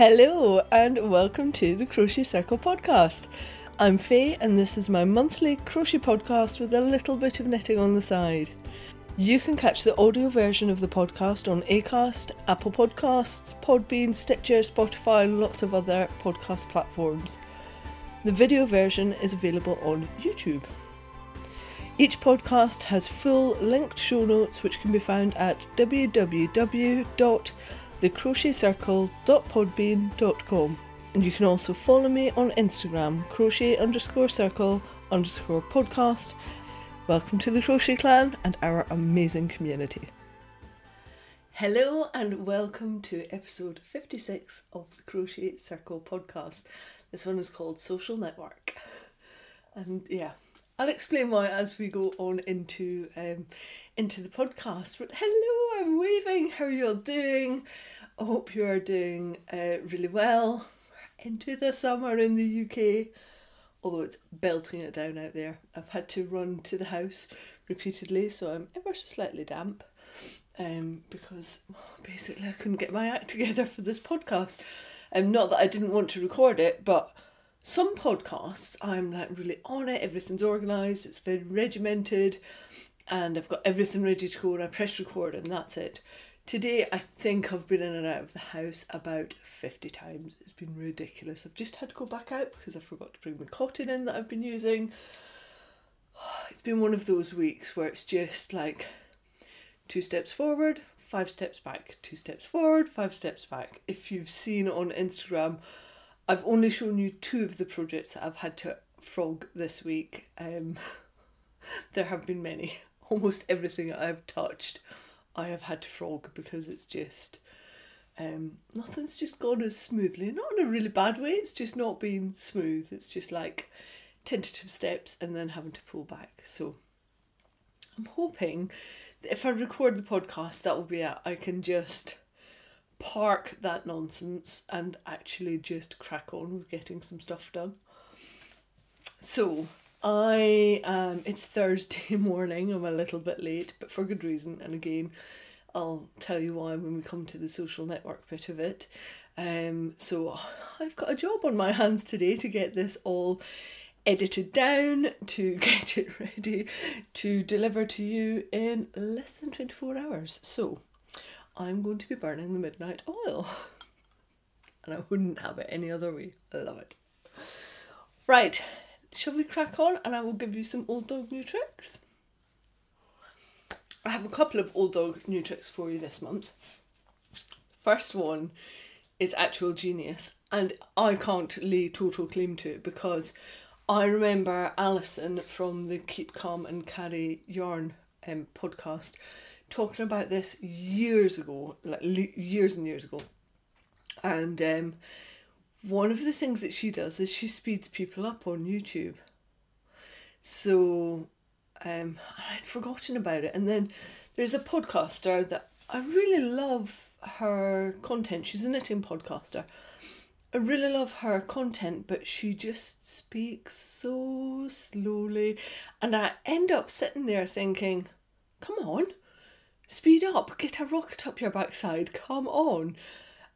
Hello, and welcome to the Crochet Circle podcast. I'm Faye, and this is my monthly crochet podcast with a little bit of knitting on the side. You can catch the audio version of the podcast on Acast, Apple Podcasts, Podbean, Stitcher, Spotify, and lots of other podcast platforms. The video version is available on YouTube. Each podcast has full linked show notes which can be found at www.thecrochetcircle.podbean.com. And you can also follow me on Instagram, crochet underscore circle underscore podcast. Welcome to the Crochet Clan and our amazing community. Hello and welcome to episode 56 of the Crochet Circle podcast. This one is called Social Network. And yeah, I'll explain why as we go on into um, into the podcast. But hello, I'm waving. How are you all doing? I hope you are doing uh, really well. Into the summer in the UK, although it's belting it down out there. I've had to run to the house repeatedly, so I'm ever so slightly damp. Um, because basically I couldn't get my act together for this podcast. Um, not that I didn't want to record it, but some podcasts I'm like really on it, everything's organised, it's very regimented, and I've got everything ready to go and I press record and that's it. Today I think I've been in and out of the house about 50 times. It's been ridiculous. I've just had to go back out because I forgot to bring my cotton in that I've been using. It's been one of those weeks where it's just like two steps forward, five steps back, two steps forward, five steps back. If you've seen on Instagram, I've only shown you two of the projects that I've had to frog this week. Um, there have been many. Almost everything I've touched, I have had to frog because it's just um, nothing's just gone as smoothly. Not in a really bad way. It's just not been smooth. It's just like tentative steps and then having to pull back. So I'm hoping that if I record the podcast, that will be it. I can just park that nonsense and actually just crack on with getting some stuff done. So I um it's Thursday morning, I'm a little bit late, but for good reason, and again I'll tell you why when we come to the social network bit of it. Um so I've got a job on my hands today to get this all edited down to get it ready to deliver to you in less than 24 hours. So I'm going to be burning the midnight oil. and I wouldn't have it any other way. I love it. Right, shall we crack on and I will give you some old dog new tricks? I have a couple of old dog new tricks for you this month. First one is actual genius, and I can't lay total claim to it because I remember Alison from the Keep Calm and Carry Yarn um, podcast talking about this years ago, like years and years ago. And um, one of the things that she does is she speeds people up on YouTube. So um, I'd forgotten about it. And then there's a podcaster that I really love her content. She's a knitting podcaster. I really love her content, but she just speaks so slowly. And I end up sitting there thinking, come on, speed up, get a rocket up your backside, come on.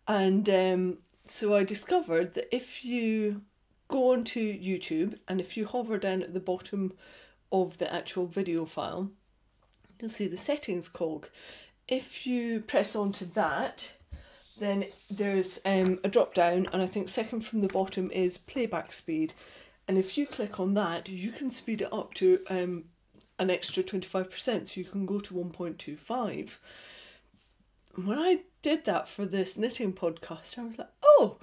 And um, so I discovered that if you go onto YouTube and if you hover down at the bottom of the actual video file, you'll see the settings cog. If you press onto that, then there's um, a drop down, and I think second from the bottom is playback speed. And if you click on that, you can speed it up to um, an extra 25%, so you can go to 1.25. When I did that for this knitting podcast, I was like, oh,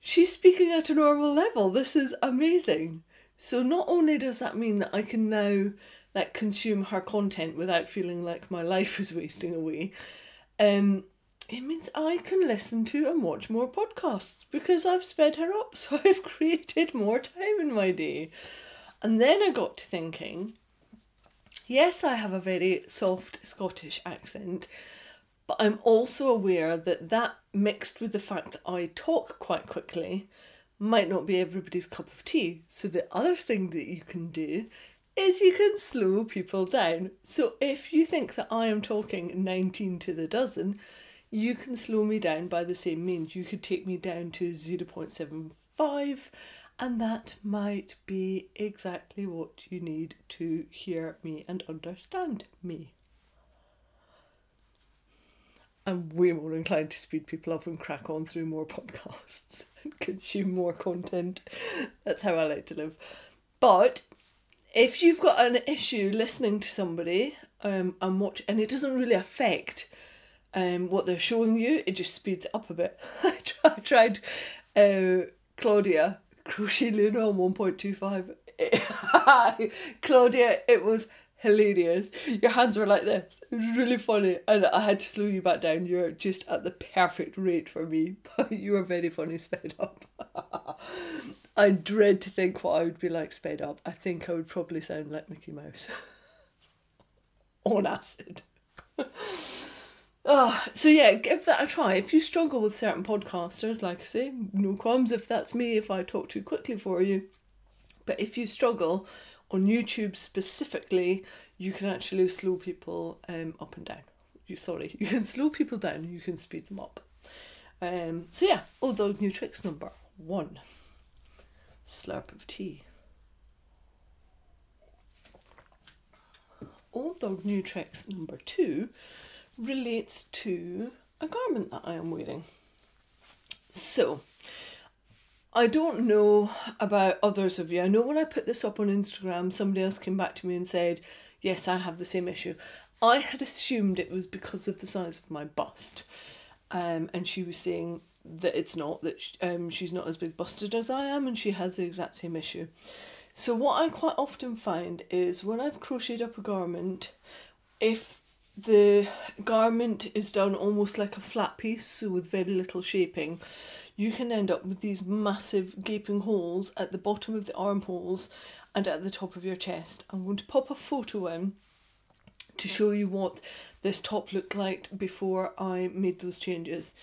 she's speaking at a normal level. This is amazing. So not only does that mean that I can now like consume her content without feeling like my life is wasting away, um, it means I can listen to and watch more podcasts because I've sped her up, so I've created more time in my day. And then I got to thinking, Yes, I have a very soft Scottish accent, but I'm also aware that that mixed with the fact that I talk quite quickly might not be everybody's cup of tea. So the other thing that you can do is you can slow people down. So if you think that I am talking 19 to the dozen, you can slow me down by the same means. You could take me down to 0.75 and that might be exactly what you need to hear me and understand me. I'm way more inclined to speed people up and crack on through more podcasts and consume more content. That's how I like to live. But if you've got an issue listening to somebody um, and watch, and it doesn't really affect um, what they're showing you, it just speeds up a bit. I tried uh, Claudia Crochet Luna on 1.25. Claudia, it was hilarious. Your hands were like this. It was really funny. And I had to slow you back down. You're just at the perfect rate for me. But you were very funny sped up. I dread to think what I would be like sped up. I think I would probably sound like Mickey Mouse. On acid. So yeah, give that a try. If you struggle with certain podcasters, like I say, no qualms if that's me, if I talk too quickly for you. But if you struggle on YouTube specifically, you can actually slow people um, up and down. You sorry, you can slow people down, you can speed them up. Um, so yeah, old dog new tricks number one. Slurp of tea. Old dog new tricks number two relates to a garment that I am wearing. So, I don't know about others of you. I know when I put this up on Instagram, somebody else came back to me and said, Yes, I have the same issue. I had assumed it was because of the size of my bust. Um, and she was saying that it's not, that um, she's not as big busted as I am, and she has the exact same issue. So, what I quite often find is when I've crocheted up a garment, if the garment is done almost like a flat piece, so with very little shaping, you can end up with these massive gaping holes at the bottom of the armholes and at the top of your chest. I'm going to pop a photo in to show you what this top looked like before I made those changes.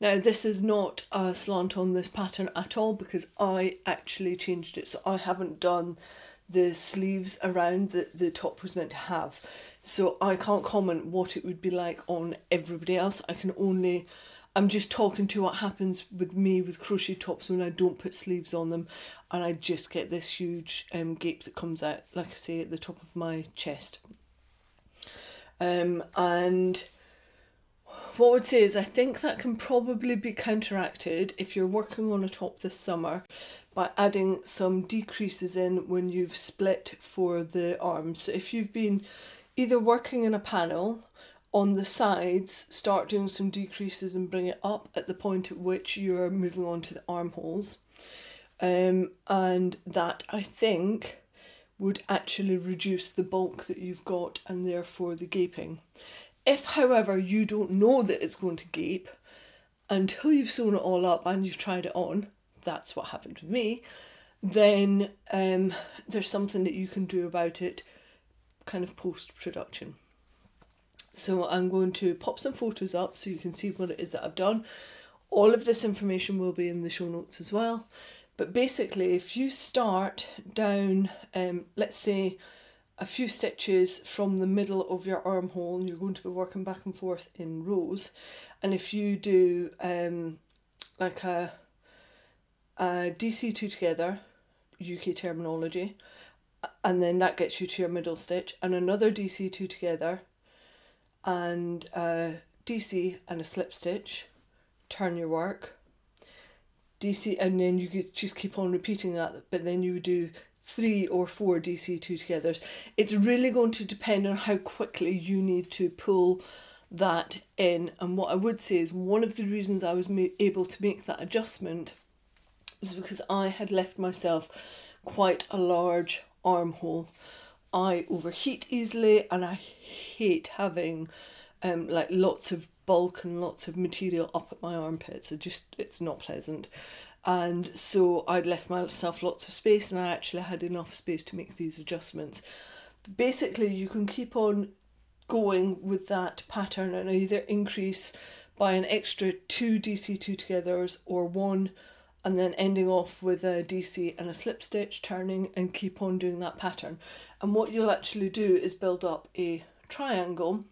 Now this is not a slant on this pattern at all because I actually changed it so I haven't done the sleeves around that the top was meant to have. So I can't comment what it would be like on everybody else. I can only I'm just talking to what happens with me with crochet tops when I don't put sleeves on them and I just get this huge um, gape that comes out, like I say, at the top of my chest. Um, and what I would say is I think that can probably be counteracted if you're working on a top this summer by adding some decreases in when you've split for the arms. So if you've been either working in a panel on the sides, start doing some decreases and bring it up at the point at which you're moving on to the armholes. Um, and that I think would actually reduce the bulk that you've got and therefore the gaping. If, however, you don't know that it's going to gape until you've sewn it all up and you've tried it on, that's what happened with me, then um, there's something that you can do about it kind of post production. So I'm going to pop some photos up so you can see what it is that I've done. All of this information will be in the show notes as well. But basically, if you start down, um, let's say, a few stitches from the middle of your armhole, and you're going to be working back and forth in rows. And if you do um, like a, a DC2 together, UK terminology, and then that gets you to your middle stitch, and another DC2 together, and a DC and a slip stitch, turn your work, DC, and then you could just keep on repeating that, but then you would do three or four DC2 togethers. It's really going to depend on how quickly you need to pull that in. And what I would say is one of the reasons I was ma- able to make that adjustment was because I had left myself quite a large armhole. I overheat easily and I hate having um like lots of bulk and lots of material up at my armpits. It just it's not pleasant. And so I'd left myself lots of space and I actually had enough space to make these adjustments. Basically you can keep on going with that pattern and either increase by an extra two DC2 togethers or one and then ending off with a DC and a slip stitch, turning and keep on doing that pattern. And what you'll actually do is build up a triangle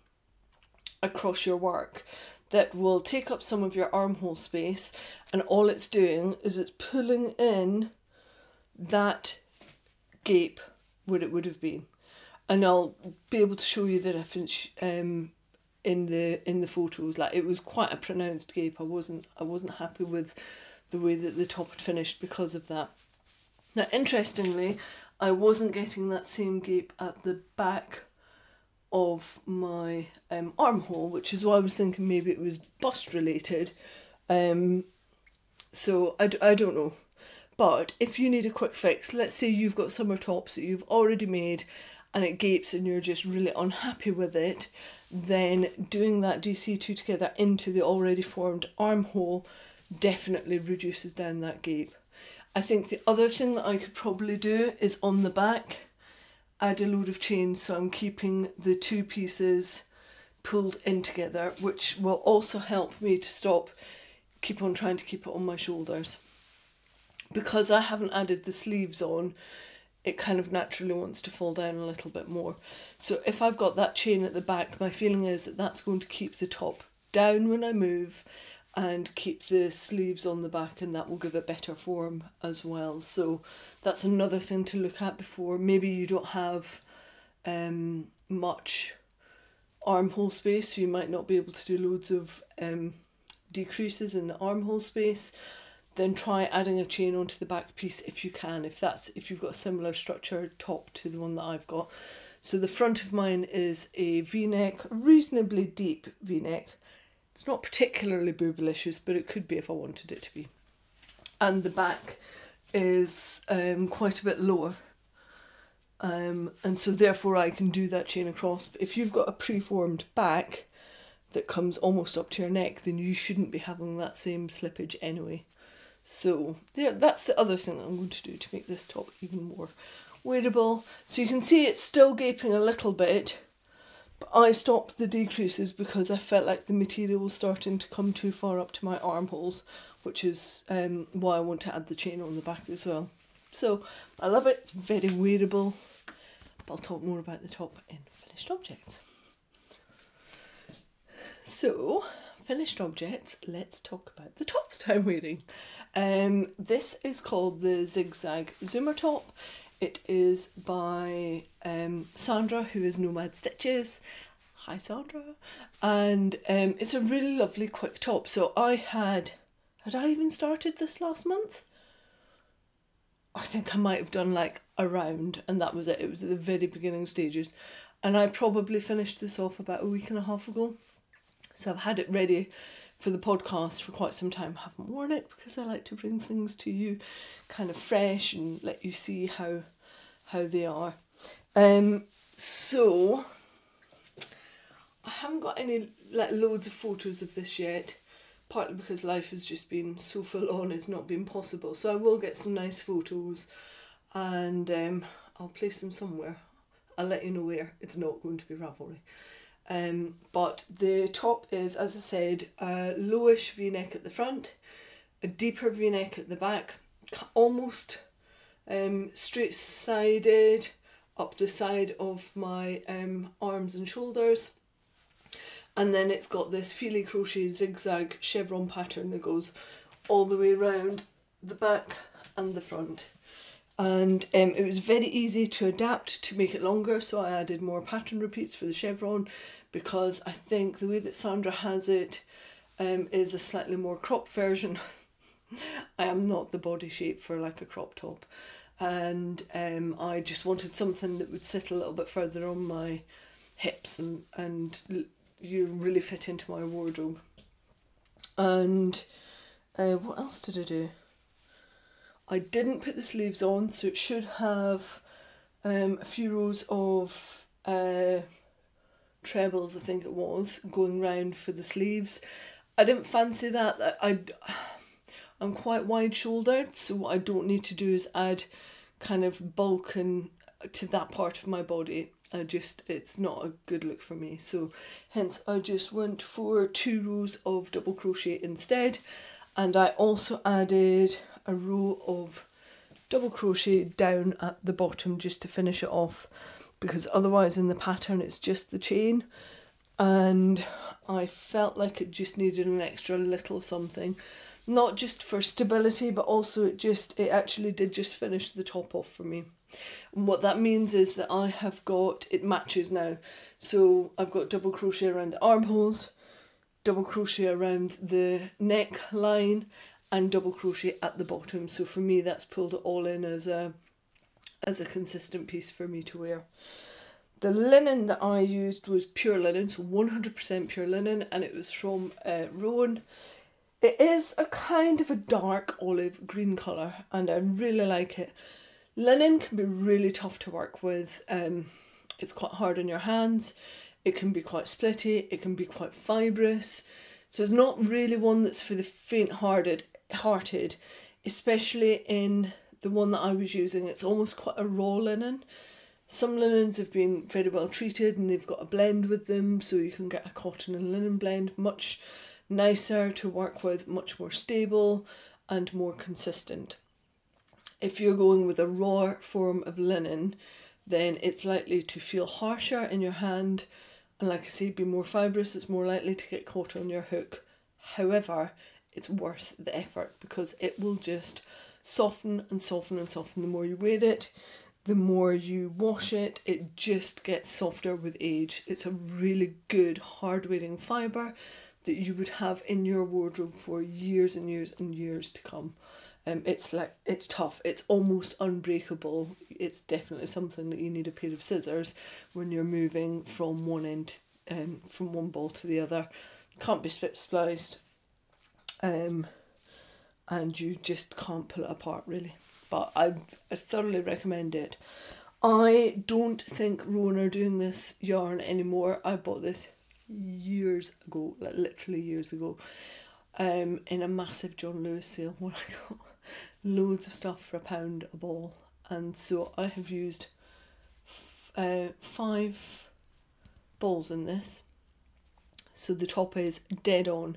across your work that will take up some of your armhole space and all it's doing is it's pulling in that gape where it would have been. And I'll be able to show you the difference um, in the in the photos. Like it was quite a pronounced gape. I wasn't I wasn't happy with the way that the top had finished because of that. Now interestingly I wasn't getting that same gape at the back of my um, armhole, which is why I was thinking maybe it was bust related. Um, so I, I don't know. But if you need a quick fix, let's say you've got summer tops that you've already made and it gapes and you're just really unhappy with it, then doing that DC2 together into the already formed armhole definitely reduces down that gape. I think the other thing that I could probably do is on the back add a load of chain so I'm keeping the two pieces pulled in together which will also help me to stop keep on trying to keep it on my shoulders. Because I haven't added the sleeves on it kind of naturally wants to fall down a little bit more. So if I've got that chain at the back my feeling is that that's going to keep the top down when I move and keep the sleeves on the back and that will give it better form as well. So that's another thing to look at before. Maybe you don't have um, much armhole space so you might not be able to do loads of um, decreases in the armhole space. Then try adding a chain onto the back piece if you can if that's if you've got a similar structure top to the one that I've got. So the front of mine is a v-neck reasonably deep v-neck it's not particularly boobylicious, but it could be if I wanted it to be. And the back is um, quite a bit lower. Um, and so therefore I can do that chain across. But if you've got a preformed back that comes almost up to your neck, then you shouldn't be having that same slippage anyway. So there, that's the other thing that I'm going to do to make this top even more wearable. So you can see it's still gaping a little bit, I stopped the decreases because I felt like the material was starting to come too far up to my armholes, which is um, why I want to add the chain on the back as well. So I love it, it's very wearable, but I'll talk more about the top in finished objects. So, finished objects, let's talk about the top that I'm wearing. Um, this is called the Zigzag Zoomer Top. It is by um, Sandra, who is Nomad Stitches. Hi, Sandra. And um, it's a really lovely quick top. So I had, had I even started this last month? I think I might have done like a round, and that was it. It was at the very beginning stages. And I probably finished this off about a week and a half ago. So I've had it ready for the podcast for quite some time. haven't worn it because I like to bring things to you kind of fresh and let you see how how they are. Um, so I haven't got any like loads of photos of this yet. Partly because life has just been so full on, it's not been possible. So I will get some nice photos, and um, I'll place them somewhere. I'll let you know where. It's not going to be Ravelry. Um, but the top is, as I said, a lowish V-neck at the front, a deeper V-neck at the back, almost um, straight sided up the side of my um, arms and shoulders. And then it's got this Feely crochet zigzag chevron pattern that goes all the way around the back and the front. And um, it was very easy to adapt to make it longer, so I added more pattern repeats for the chevron because I think the way that Sandra has it um, is a slightly more cropped version. I am not the body shape for like a crop top, and um, I just wanted something that would sit a little bit further on my hips and and you really fit into my wardrobe. And uh, what else did I do? I didn't put the sleeves on, so it should have um, a few rows of uh, trebles, I think it was, going round for the sleeves. I didn't fancy that. I, I'm quite wide shouldered, so what I don't need to do is add kind of bulk and uh, to that part of my body. I just it's not a good look for me. So hence I just went for two rows of double crochet instead. And I also added a row of double crochet down at the bottom just to finish it off because otherwise in the pattern it's just the chain and I felt like it just needed an extra little something. Not just for stability, but also it just it actually did just finish the top off for me. And what that means is that I have got it matches now. So I've got double crochet around the armholes, double crochet around the neckline, and double crochet at the bottom. So for me, that's pulled it all in as a as a consistent piece for me to wear. The linen that I used was pure linen, so 100% pure linen, and it was from uh, Rowan. It is a kind of a dark olive green colour, and I really like it. Linen can be really tough to work with. Um, it's quite hard on your hands. It can be quite splitty. It can be quite fibrous. So it's not really one that's for the faint-hearted. Hearted, especially in the one that I was using. It's almost quite a raw linen. Some linens have been very well treated and they've got a blend with them, so you can get a cotton and linen blend much nicer to work with, much more stable and more consistent. If you're going with a raw form of linen, then it's likely to feel harsher in your hand and, like I say, be more fibrous. It's more likely to get caught on your hook. However, it's worth the effort because it will just soften and soften and soften the more you wear it the more you wash it, it just gets softer with age. It's a really good hard wearing fibre that you would have in your wardrobe for years and years and years to come. Um, it's like it's tough. It's almost unbreakable. It's definitely something that you need a pair of scissors when you're moving from one end, um, from one ball to the other. Can't be split spliced. Um, and you just can't pull it apart really but I, I thoroughly recommend it. I don't think Rowan are doing this yarn anymore. I bought this years ago, like literally years ago, um, in a massive John Lewis sale where I got loads of stuff for a pound a ball. And so I have used uh, five balls in this. So the top is dead on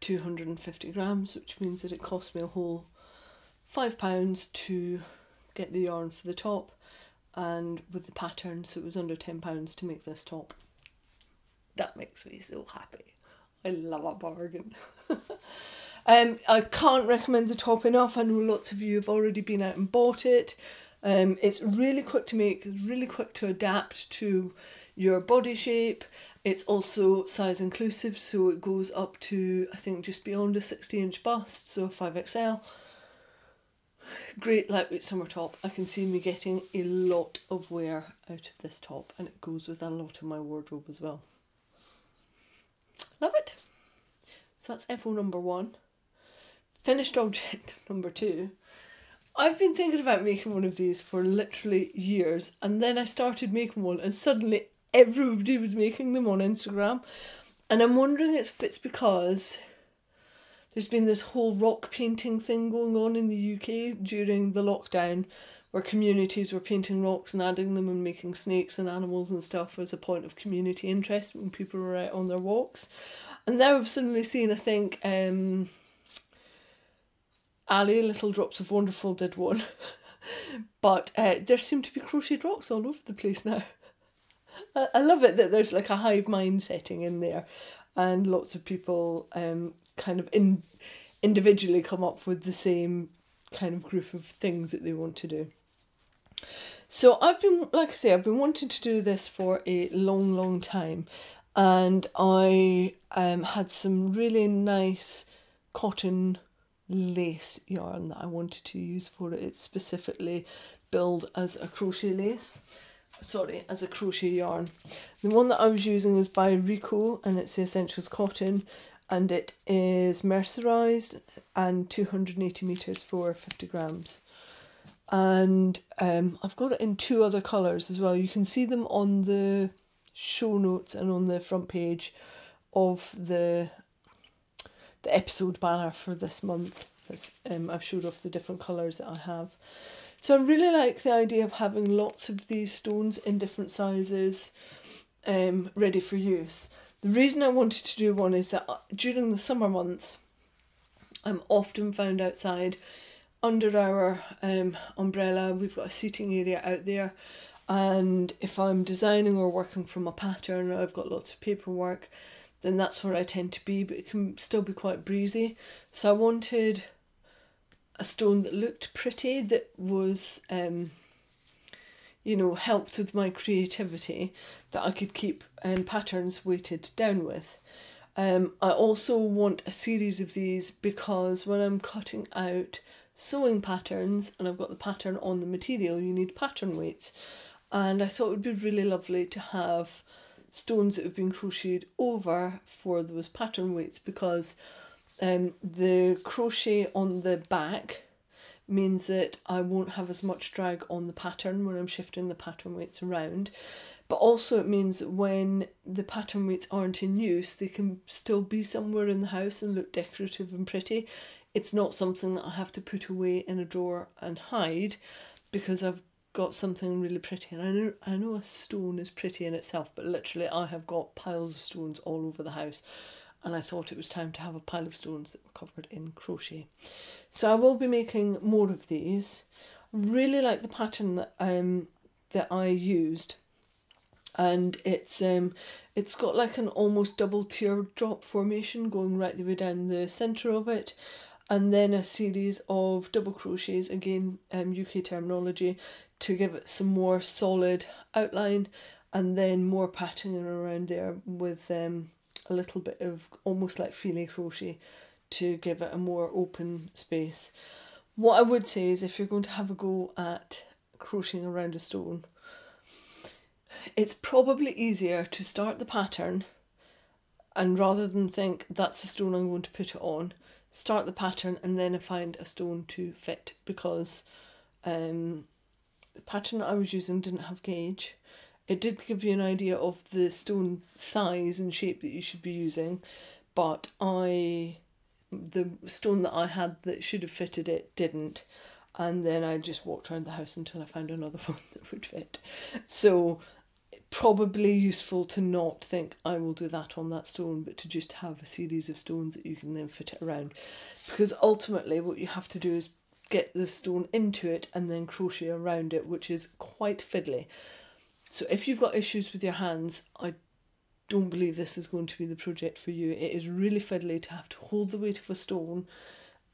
250 grams, which means that it cost me a whole five pounds to get the yarn for the top and with the pattern so it was under 10 pounds to make this top. That makes me so happy. I love a bargain. Um i can't recommend the top enough. I know lots of you have already been out and bought it. Um it's really quick to make really quick to adapt to your body shape it's also size inclusive so it goes up to i think just beyond a 60 inch bust so 5xl great lightweight summer top. I can see me getting a lot of wear out of this top and it goes with a lot of my wardrobe as well. Love it. So that's FO number one. Finished object number two. I've been thinking about making one of these for literally years and then I started making one and suddenly everybody was making them on Instagram and I'm wondering if it's because there's been this whole rock painting thing going on in the UK during the lockdown where communities were painting rocks and adding them and making snakes and animals and stuff as a point of community interest when people were out on their walks. And now I've suddenly seen, I think, um, Ali, Little Drops of Wonderful, did one. but uh, there seem to be crocheted rocks all over the place now. I, love it that there's like a hive mind setting in there and lots of people um, kind of in individually come up with the same kind of group of things that they want to do. So I've been, like I say, I've been wanting to do this for a long, long time, and I um had some really nice cotton lace yarn that I wanted to use for it. It's specifically billed as a crochet lace. Sorry, as a crochet yarn. The one that I was using is by Rico and it's the Essentials Cotton and it is mercerized and 280 meters for 50 grams. And um, I've got it in two other colors as well. You can see them on the show notes and on the front page of the the episode banner for this month. Um, I've showed off the different colors that I have so I really like the idea of having lots of these stones in different sizes um, ready for use the reason I wanted to do one is that uh, during the summer months, I'm often found outside under our um, umbrella. We've got a seating area out there, and if I'm designing or working from a pattern, I've got lots of paperwork. then that's where I tend to be, but it can still be quite breezy. So I wanted a stone that looked pretty, that was, um, you know, helped with my creativity, that I could keep um, patterns weighted down with. Um, I also want a series of these because when I'm cutting out sewing patterns and I've got the pattern on the material, you need pattern weights. And I thought it would be really lovely to have stones that have been crocheted over for those pattern weights because um, the crochet on the back means that I won't have as much drag on the pattern when I'm shifting the pattern weights around. But also it means that when the pattern weights aren't in use, they can still be somewhere in the house and look decorative and pretty. It's not something that I have to put away in a drawer and hide because I've got something really pretty. And I know I know a stone is pretty in itself, but literally I have got piles of stones all over the house and I thought it was time to have a pile of stones that were covered in crochet. So I will be making more of these. Really like the pattern that um that I used and it's um it's got like an almost double teardrop formation going right the way down the center of it and then a series of double crochets again um, UK terminology to give it some more solid outline and then more patterning around there with um, a little bit of almost like filet crochet to give it a more open space. What I would say is if you're going to have a go at crocheting around a stone it's probably easier to start the pattern and rather than think that's the stone I'm going to put it on, start the pattern and then find a stone to fit because um, the pattern I was using didn't have gauge. It did give you an idea of the stone size and shape that you should be using, but I the stone that I had that should have fitted it didn't. And then I just walked around the house until I found another one that would fit. So probably useful to not think I will do that on that stone, but to just have a series of stones that you can then fit it around. Because ultimately, what you have to do is get the stone into it and then crochet around it, which is quite fiddly. So if you've got issues with your hands, I don't believe this is going to be the project for you. It is really fiddly to have to hold the weight of a stone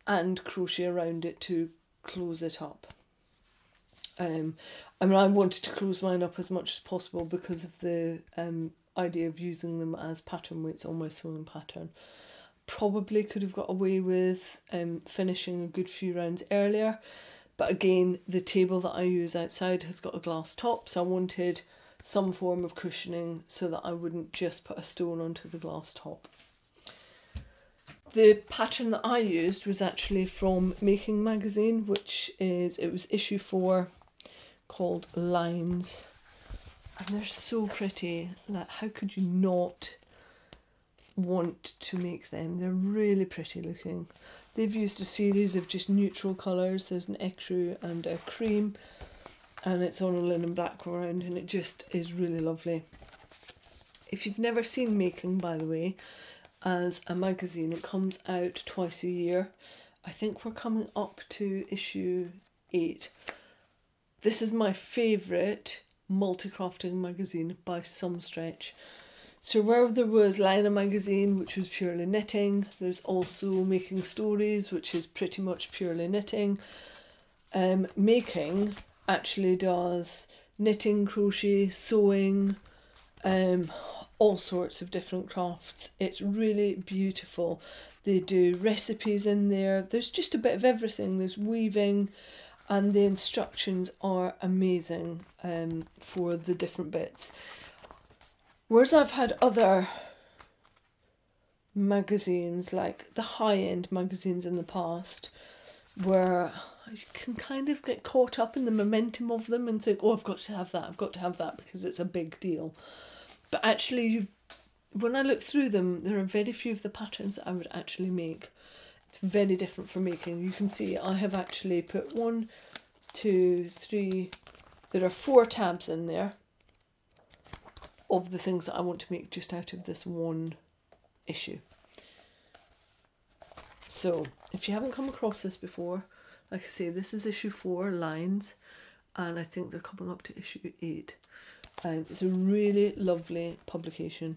and crochet around it to close it up. Um, I mean, I wanted to close mine up as much as possible because of the um, idea of using them as pattern weights on my sewing pattern. Probably could have got away with um, finishing a good few rounds earlier, but again, the table that I use outside has got a glass top, so I wanted some form of cushioning so that I wouldn't just put a stone onto the glass top. The pattern that I used was actually from Making Magazine, which is it was issue four, called Lines. And they're so pretty. Like, how could you not want to make them? They're really pretty looking. They've used a series of just neutral colours. There's an ecru and a cream, and it's on a linen background, and it just is really lovely. If you've never seen Making, by the way, as a magazine, it comes out twice a year. I think we're coming up to issue eight. This is my favourite multi-crafting magazine by some stretch. So where there was Laine magazine, which was purely knitting, there's also Making Stories, which is pretty much purely knitting. Um, making actually does knitting, crochet, sewing, um, all sorts of different crafts. It's really beautiful. They do recipes in there. There's just a bit of everything. There's weaving, and the instructions are amazing um, for the different bits. Whereas I've had other magazines, like the high end magazines in the past, where you can kind of get caught up in the momentum of them and think, oh, I've got to have that, I've got to have that because it's a big deal. But actually, you, when I look through them, there are very few of the patterns that I would actually make. It's very different from making. You can see I have actually put one, two, three, there are four tabs in there of the things that I want to make just out of this one issue. So, if you haven't come across this before, like I say, this is issue four, lines, and I think they're coming up to issue eight. Um, it's a really lovely publication,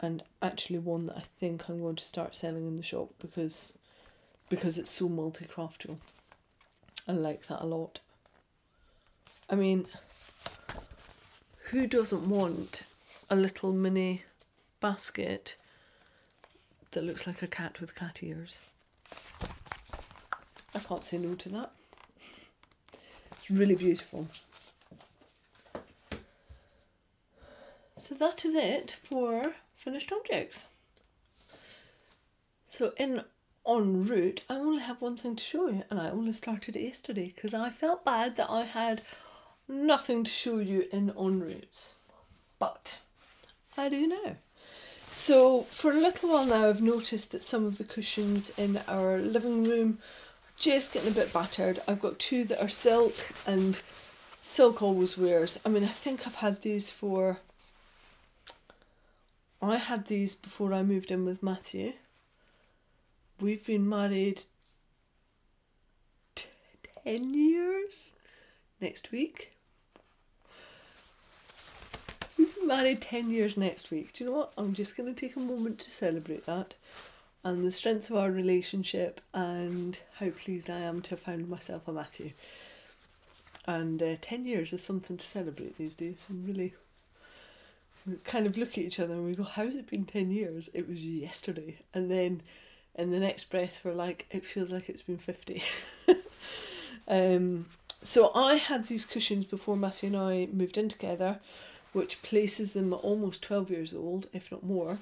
and actually one that I think I'm going to start selling in the shop because because it's so multi-craftual. I like that a lot. I mean, who doesn't want a little mini basket that looks like a cat with cat ears? I can't say no to that. It's really beautiful. So that is it for finished objects. So in en route, I only have one thing to show you, and I only started it yesterday because I felt bad that I had nothing to show you in en routes. But I do now. So for a little while now, I've noticed that some of the cushions in our living room are just getting a bit battered. I've got two that are silk, and silk always wears. I mean, I think I've had these for. I had these before I moved in with Matthew. We've been married t- 10 years next week. We've been married 10 years next week. Do you know what? I'm just going to take a moment to celebrate that and the strength of our relationship and how pleased I am to have found myself a Matthew. And uh, 10 years is something to celebrate these days and really we kind of look at each other and we go, How's it been 10 years? It was yesterday. And then in the next breath, we're like, It feels like it's been 50. um, so I had these cushions before Matthew and I moved in together, which places them at almost 12 years old, if not more.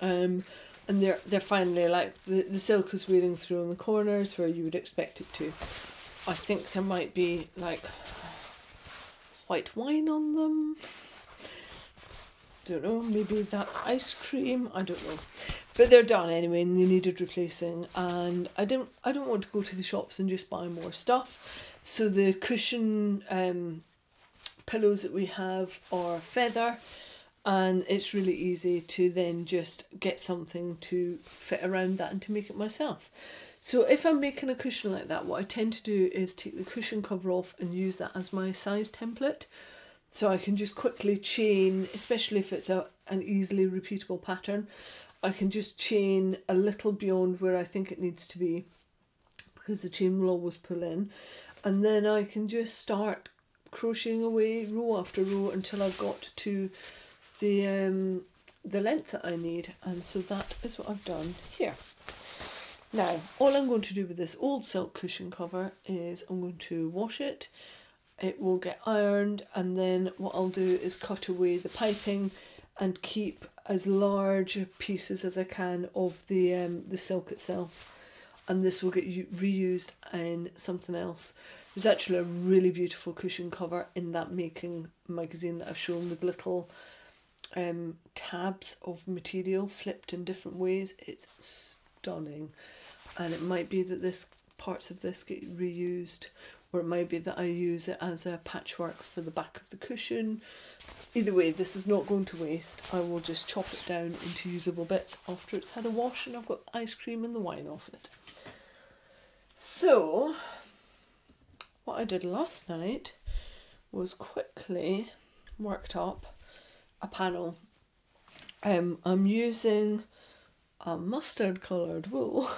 Um, and they're they're finally like the, the silk is wearing through in the corners where you would expect it to. I think there might be like white wine on them. Don't know, maybe that's ice cream, I don't know. But they're done anyway and they needed replacing and I don't I don't want to go to the shops and just buy more stuff. So the cushion um pillows that we have are feather and it's really easy to then just get something to fit around that and to make it myself. So if I'm making a cushion like that, what I tend to do is take the cushion cover off and use that as my size template. So I can just quickly chain, especially if it's a an easily repeatable pattern, I can just chain a little beyond where I think it needs to be because the chain will always pull in. And then I can just start crocheting away row after row until I've got to the um, the length that I need. And so that is what I've done here. Now all I'm going to do with this old silk cushion cover is I'm going to wash it, it will get ironed and then what I'll do is cut away the piping and keep as large pieces as I can of the um, the silk itself and this will get reused in something else. There's actually a really beautiful cushion cover in that making magazine that I've shown with little um, tabs of material flipped in different ways. It's stunning, and it might be that this parts of this get reused, or it might be that I use it as a patchwork for the back of the cushion. Either way, this is not going to waste. I will just chop it down into usable bits after it's had a wash and I've got the ice cream and the wine off it. So, what I did last night was quickly worked up a panel. Um, I'm using a mustard coloured wool,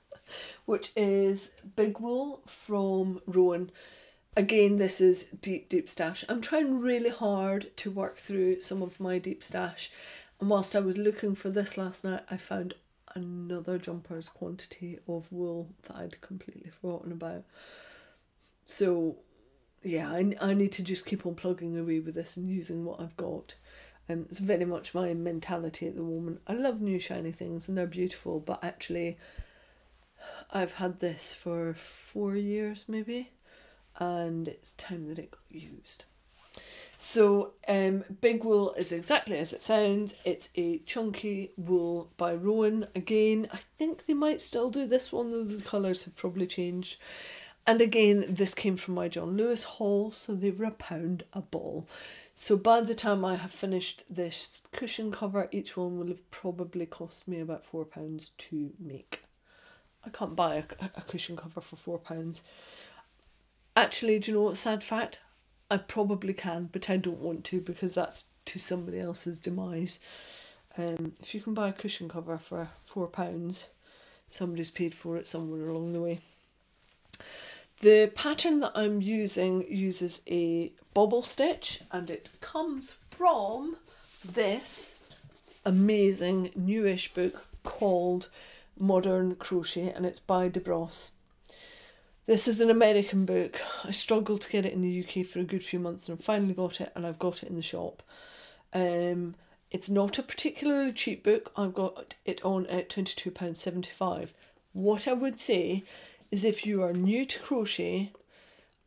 which is big wool from Rowan. Again, this is deep, deep stash. I'm trying really hard to work through some of my deep stash. And whilst I was looking for this last night, I found another jumper's quantity of wool that I'd completely forgotten about. So, yeah, I, I need to just keep on plugging away with this and using what I've got. Um, it's very much my mentality at the moment. I love new shiny things and they're beautiful, but actually, I've had this for four years maybe, and it's time that it got used. So, um, Big Wool is exactly as it sounds. It's a chunky wool by Rowan. Again, I think they might still do this one, though the colours have probably changed. And again, this came from my John Lewis haul, so they were a pound a ball. So by the time I have finished this cushion cover, each one will have probably cost me about four pounds to make. I can't buy a, a cushion cover for four pounds. Actually, do you know what? Sad fact, I probably can, but I don't want to because that's to somebody else's demise. Um, if you can buy a cushion cover for four pounds, somebody's paid for it somewhere along the way. The pattern that I'm using uses a bobble stitch and it comes from this amazing newish book called Modern Crochet and it's by DeBrosse. This is an American book. I struggled to get it in the UK for a good few months and finally got it and I've got it in the shop. Um, it's not a particularly cheap book. I've got it on at £22.75. What I would say is if you are new to crochet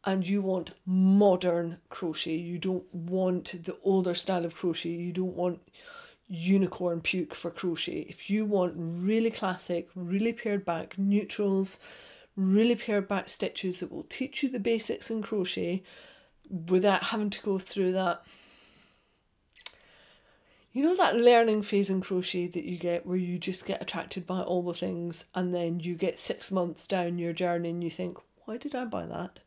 and you want modern crochet, you don't want the older style of crochet, you don't want unicorn puke for crochet. If you want really classic, really pared back neutrals, really pared back stitches that will teach you the basics in crochet without having to go through that you know that learning phase in crochet that you get where you just get attracted by all the things and then you get six months down your journey and you think why did i buy that?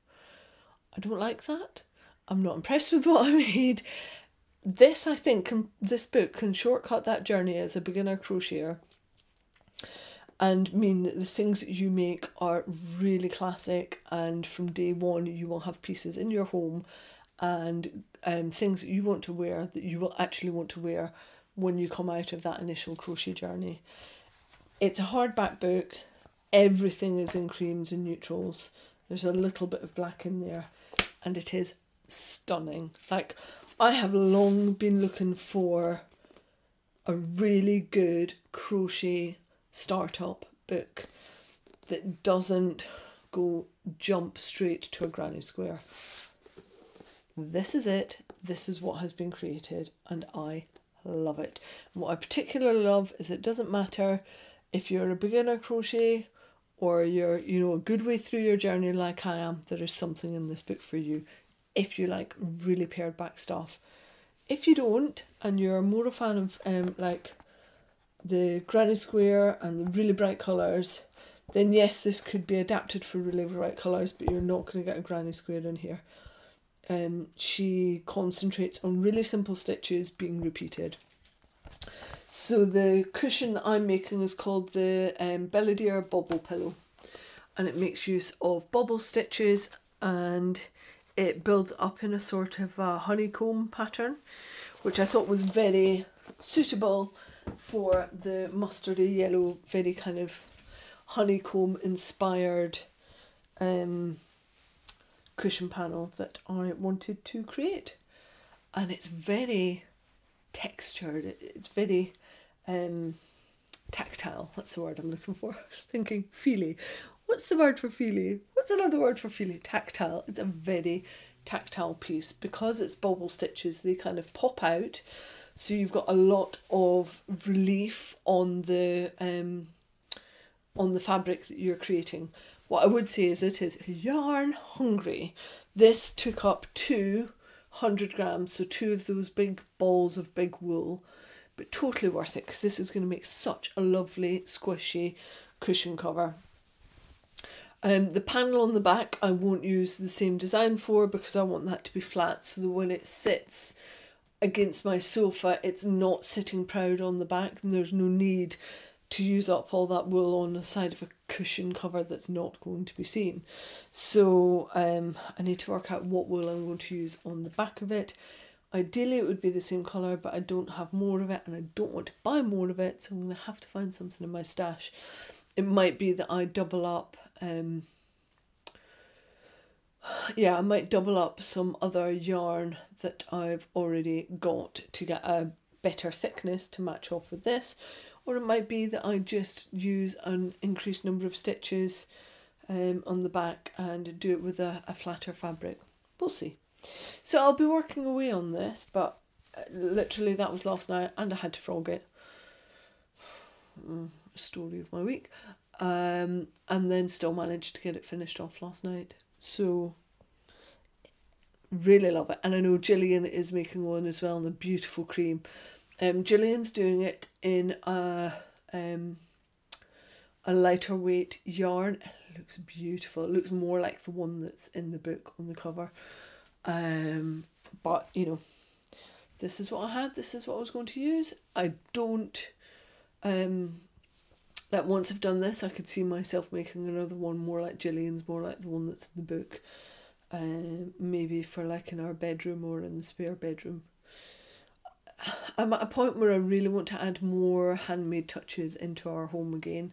I don't like that. I'm not impressed with what i made. This i think can, this book can shortcut that journey as a beginner crocheter and mean that the things that you make are really classic and from day one you will have pieces in your home and um, things that you want to wear that you will actually want to wear when you come out of that initial crochet journey. It's a hardback book. Everything is in creams and neutrals. There's a little bit of black in there, and it is stunning. Like, I have long been looking for a really good crochet startup book that doesn't go jump straight to a granny square. This is it. This is what has been created, and I love it. And what I particularly love is it doesn't matter if you're a beginner crochet or you're you know a good way through your journey like I am. There is something in this book for you if you like really pared back stuff. If you don't, and you're more a fan of um like the granny square and the really bright colours, then yes, this could be adapted for really bright colours, but you're not going to get a granny square in here um, she concentrates on really simple stitches being repeated. So the cushion that I'm making is called the um, Belladere Bobble Pillow and it makes use of bobble stitches and it builds up in a sort of a honeycomb pattern which I thought was very suitable for the mustardy yellow, very kind of honeycomb inspired um, cushion panel that I wanted to create. And it's very textured, it's very um, tactile. That's the word I'm looking for. I was thinking feely. What's the word for feely? What's another word for feely? Tactile. It's a very tactile piece because it's bobble stitches, they kind of pop out. So you've got a lot of relief on the um, on the fabric that you're creating. What I would say is it is yarn hungry. This took up 200 grams, so two of those big balls of big wool, but totally worth it because this is going to make such a lovely squishy cushion cover. Um, the panel on the back I won't use the same design for because I want that to be flat so that when it sits against my sofa it's not sitting proud on the back and there's no need to use up all that wool on the side of a cushion cover that's not going to be seen. So um, I need to work out what wool I'm going to use on the back of it. Ideally it would be the same colour but I don't have more of it and I don't want to buy more of it so I'm going to have to find something in my stash. It might be that I double up um, yeah, I might double up some other yarn that I've already got to get a better thickness to match off with this or it might be that I just use an increased number of stitches um, on the back and do it with a, a flatter fabric. We'll see. So I'll be working away on this, but uh, literally that was last night and I had to frog it. Mm, story of my week. Um, and then still managed to get it finished off last night. So really love it. And I know Gillian is making one as well in a beautiful cream. Um, Gillian's doing it in a um, a lighter weight yarn. It looks beautiful. It looks more like the one that's in the book on the cover. Um, but you know, this is what I had, this is what I was going to use. I don't um that once I've done this I could see myself making another one more like Gillian's, more like the one that's in the book. Um, maybe for like in our bedroom or in the spare bedroom. I'm at a point where I really want to add more handmade touches into our home again,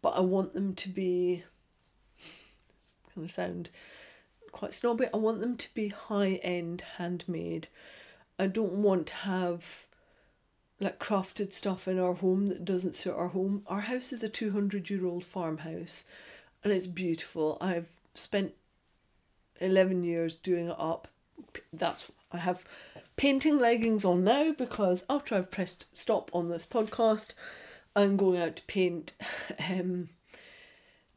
but I want them to be. It's gonna sound quite snobby. I want them to be high end handmade. I don't want to have like crafted stuff in our home that doesn't suit our home. Our house is a 200 year old farmhouse and it's beautiful. I've spent 11 years doing it up. That's I have painting leggings on now because after I've pressed stop on this podcast, I'm going out to paint um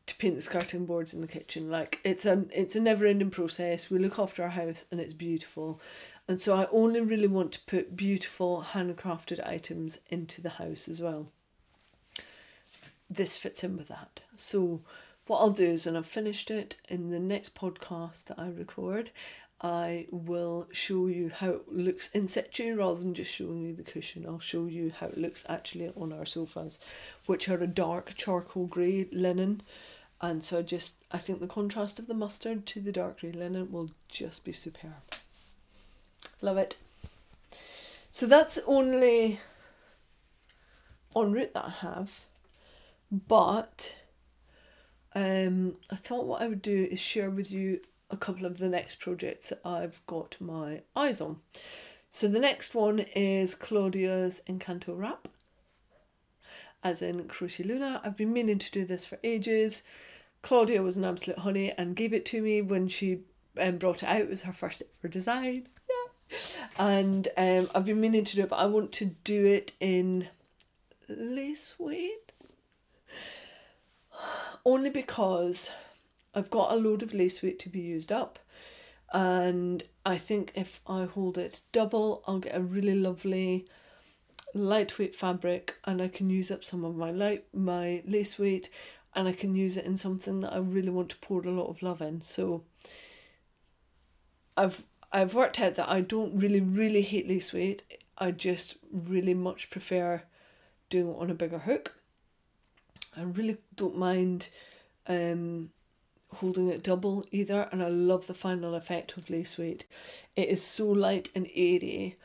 to paint the skirting boards in the kitchen. Like it's an it's a never ending process. We look after our house and it's beautiful. And so I only really want to put beautiful handcrafted items into the house as well. This fits in with that. So what I'll do is when I've finished it in the next podcast that I record, I will show you how it looks in situ rather than just showing you the cushion. I'll show you how it looks actually on our sofas, which are a dark charcoal grey linen. And so I just I think the contrast of the mustard to the dark grey linen will just be superb. Love it. So that's only en route that I have. But um, I thought what I would do is share with you a couple of the next projects that I've got my eyes on. So the next one is Claudia's Encanto wrap, as in Crochet Luna. I've been meaning to do this for ages. Claudia was an absolute honey and gave it to me when she um, brought it out. It was her first ever design. And um, I've been meaning to do it, but I want to do it in lace weight. Only because I've got a load of lace weight to be used up. And I think if I hold it double, I'll get a really lovely lightweight fabric and I can use up some of my light my lace weight and I can use it in something that I really want to pour a lot of love in. So I've I've worked out that I don't really really hate lace weight. I just really much prefer doing it on a bigger hook. I really don't mind um holding it double either and I love the final effect of lace weight. It is so light and airy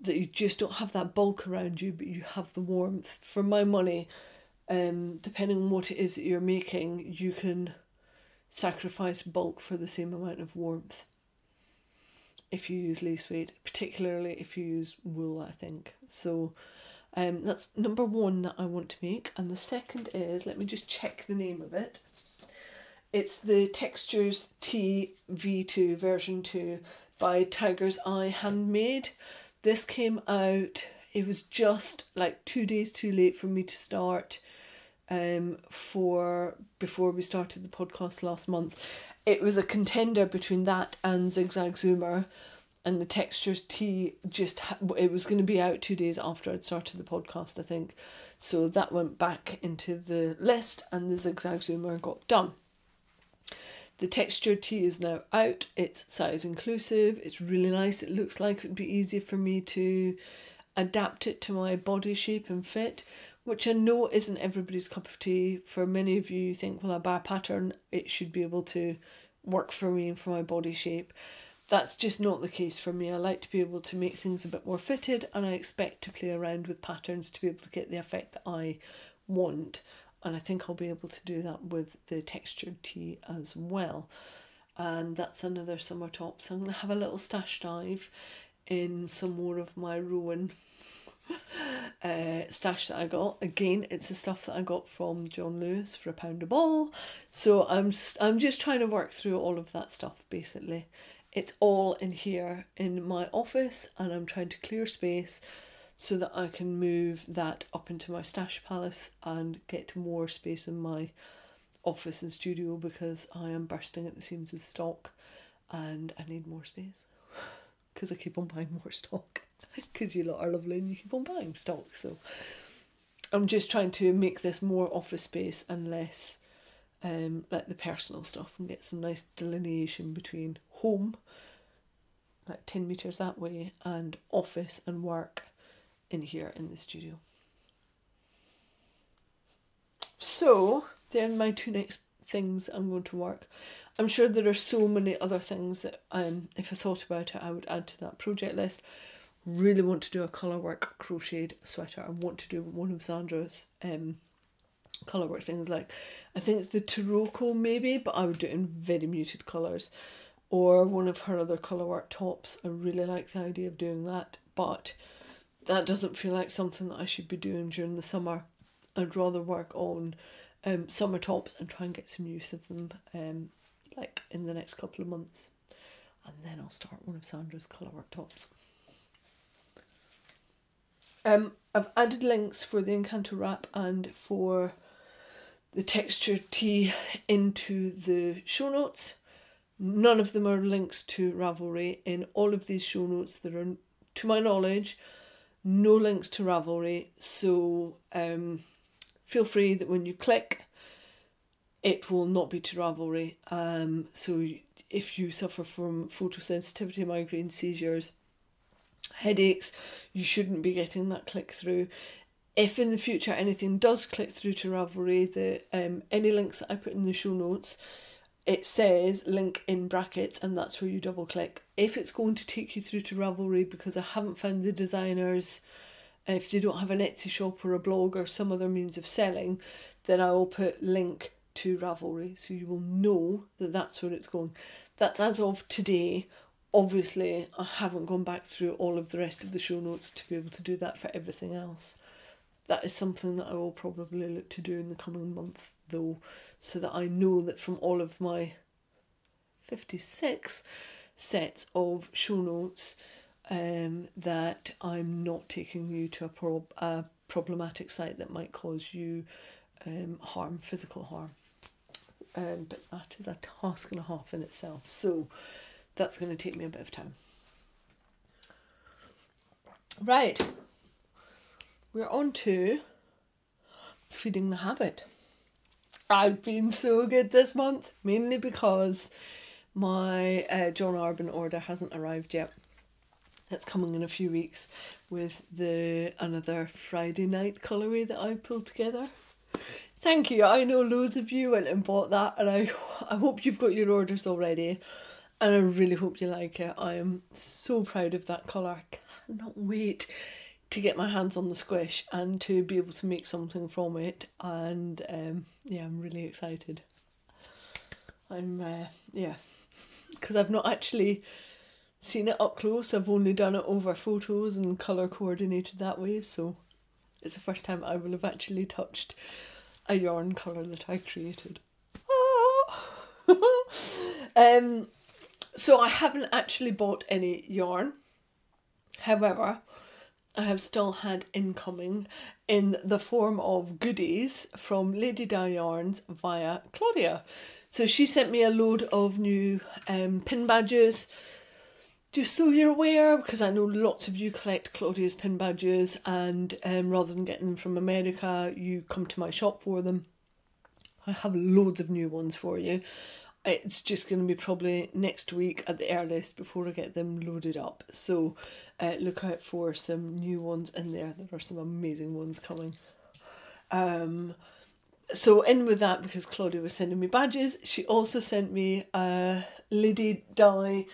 that you just don't have that bulk around you but you have the warmth. For my money, um, depending on what it is that you're making, you can sacrifice bulk for the same amount of warmth if you use lace weight, particularly if you use wool, I think. So um, that's number one that I want to make. And the second is, let me just check the name of it. It's the Textures T V2 version 2 by Tiger's Eye Handmade. This came out, it was just like two days too late for me to start um for before we started the podcast last month. It was a contender between that and Zigzag Zoomer and the textures tee just it was going to be out 2 days after I'd started the podcast I think. So that went back into the list and the Zigzag Zoomer got done. The texture tee is now out. It's size inclusive. It's really nice. It looks like it would be easy for me to adapt it to my body shape and fit, which I know isn't everybody's cup of tea. For many of you, you think, well, I buy a pattern, it should be able to work for me and for my body shape. That's just not the case for me. I like to be able to make things a bit more fitted and I expect to play around with patterns to be able to get the effect that I want and I think I'll be able to do that with the textured tee as well. And that's another summer top. So I'm going to have a little stash dive in some more of my Rowan uh, stash that I got. Again, it's the stuff that I got from John Lewis for a pound a ball. So I'm I'm just trying to work through all of that stuff basically. It's all in here in my office and I'm trying to clear space so that I can move that up into my stash palace and get more space in my office and studio because I am bursting at the seams with stock and I need more space because I keep on buying more stock because you lot are lovely and you keep on buying stock so I'm just trying to make this more office space and less um like the personal stuff and get some nice delineation between home like 10 meters that way, and office and work in here in the studio. So, then my two next things I'm going to work. I'm sure there are so many other things that um if I thought about it I would add to that project list. Really want to do a colour work crocheted sweater. I want to do one of Sandra's um colour work things like I think it's the Taroko maybe, but I would do it in very muted colours. Or one of her other colour work tops. I really like the idea of doing that, but that doesn't feel like something that I should be doing during the summer. I'd rather work on um, summer tops and try and get some use of them um, like in the next couple of months. And then I'll start one of Sandra's colour work tops. Um, I've added links for the Encanto wrap and for the texture tee into the show notes. None of them are links to Ravelry. In all of these show notes, there are, to my knowledge, no links to Ravelry. So um, feel free that when you click, it will not be to Ravelry. Um, so if you suffer from photosensitivity, migraine, seizures, headaches, you shouldn't be getting that click through. If in the future anything does click through to Ravelry, the um, any links that I put in the show notes, it says link in brackets and that's where you double click. If it's going to take you through to Ravelry because I haven't found the designers, if they don't have an Etsy shop or a blog or some other means of selling, then I will put link to Ravelry so you will know that that's where it's going. That's as of today. Obviously, I haven't gone back through all of the rest of the show notes to be able to do that for everything else. That is something that I will probably look to do in the coming month, though, so that I know that from all of my 56 sets of show notes, um, that I'm not taking you to a, prob- a problematic site that might cause you um, harm, physical harm. Um, but that is a task and a half in itself. So that's going to take me a bit of time. Right. We're on to feeding the habit. I've been so good this month, mainly because my uh, John Arbon order hasn't arrived yet. That's coming in a few weeks with the another Friday night colourway that I pulled together. Thank you. I know loads of you went and bought that, and I I hope you've got your orders already, and I really hope you like it. I am so proud of that colour. I cannot wait to get my hands on the squish and to be able to make something from it. And um, yeah, I'm really excited. I'm uh, yeah, because I've not actually seen it up close. I've only done it over photos and colour coordinated that way. So it's the first time I will have actually touched a yarn colour that I created. um, so I haven't actually bought any yarn. However, I have still had incoming in the form of goodies from Lady Dye Yarns via Claudia. So she sent me a load of new um, pin badges, just so you're aware, because I know lots of you collect Claudia's pin badges, and um, rather than getting them from America, you come to my shop for them. I have loads of new ones for you. It's just going to be probably next week at the earliest before I get them loaded up. So uh, look out for some new ones in there. There are some amazing ones coming. Um, so in with that because Claudia was sending me badges. She also sent me a Lady Dye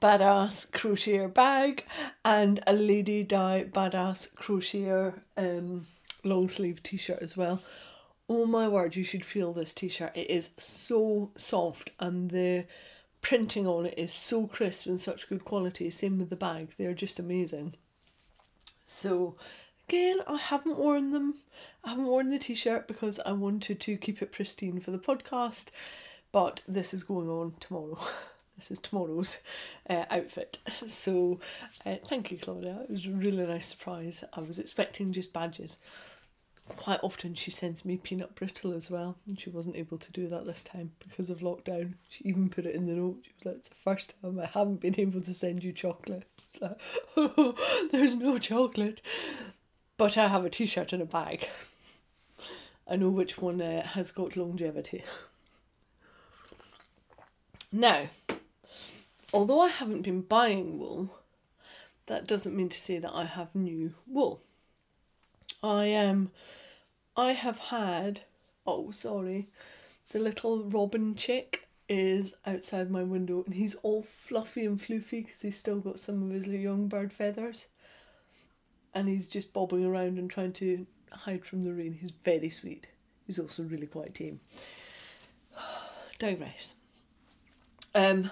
badass crocheter bag and a Lady Dye badass crocheter um, long sleeve t shirt as well oh my word, you should feel this t shirt. It is so soft and the printing on it is so crisp and such good quality. Same with the bag, they're just amazing. So, again, I haven't worn them. I haven't worn the t shirt because I wanted to keep it pristine for the podcast, but this is going on tomorrow. This is tomorrow's uh, outfit. So, uh, thank you, Claudia. It was a really nice surprise. I was expecting just badges quite often she sends me peanut brittle as well, and she wasn't able to do that this time because of lockdown. She even put it in the note. She was like, "It's the first time I haven't been able to send you chocolate." It's like, oh, there's no chocolate, but I have a T-shirt and a bag. I know which one uh, has got longevity. Now, although I haven't been buying wool, that doesn't mean to say that I have new wool. I am. I have had oh sorry, the little robin chick is outside my window and he's all fluffy and floofy because he's still got some of his young bird feathers. And he's just bobbing around and trying to hide from the rain. He's very sweet. He's also really quite tame. Digress. Um,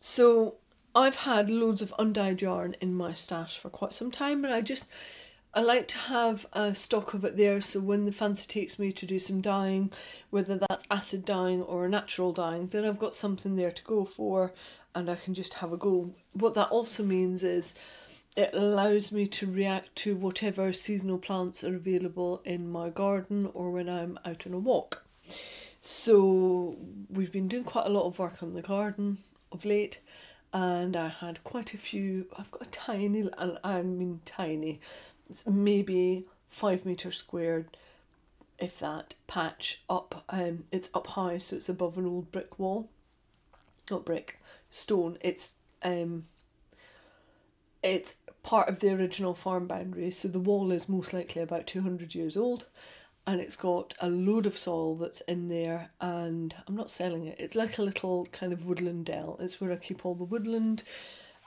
so I've had loads of undyed yarn in my stash for quite some time, and I just I like to have a stock of it there so when the fancy takes me to do some dyeing, whether that's acid dyeing or a natural dyeing, then I've got something there to go for and I can just have a go. What that also means is it allows me to react to whatever seasonal plants are available in my garden or when I'm out on a walk. So we've been doing quite a lot of work on the garden of late and I had quite a few. I've got a tiny, I mean tiny, maybe five meters squared, if that patch up. Um, it's up high, so it's above an old brick wall. Not brick, stone. It's um. It's part of the original farm boundary, so the wall is most likely about two hundred years old, and it's got a load of soil that's in there. And I'm not selling it. It's like a little kind of woodland dell. It's where I keep all the woodland,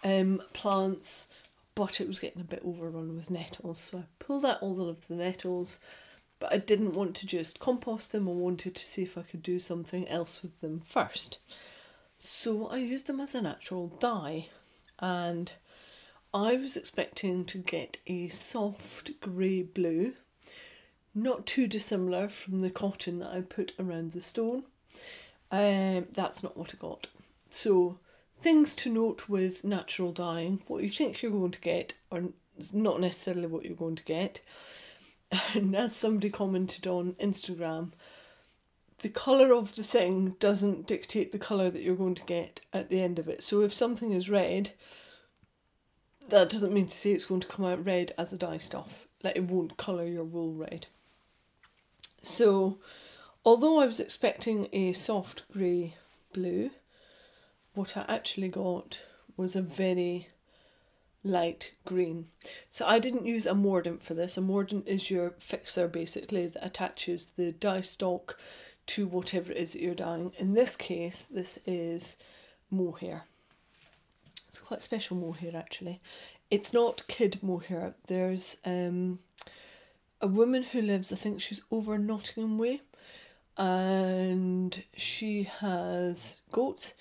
um, plants but it was getting a bit overrun with nettles. So I pulled out all of the nettles, but I didn't want to just compost them. I wanted to see if I could do something else with them first. So I used them as a natural dye, and I was expecting to get a soft grey blue, not too dissimilar from the cotton that I put around the stone. Um, that's not what I got. So things to note with natural dyeing what you think you're going to get or not necessarily what you're going to get. And as somebody commented on instagram the colour of the thing doesn't dictate the colour that you're going to get at the end of it. So if something is red that doesn't mean to say it's going to come out red as a dye stuff. Like it won't colour your wool red. So although i was expecting a soft grey blue what I actually got was a very light green. So I didn't use a mordant for this. A mordant is your fixer basically that attaches the dye stock to whatever it is that you're dyeing. In this case, this is mohair. It's quite special mohair actually. It's not kid mohair. There's um, a woman who lives, I think she's over Nottingham Way, and she has goats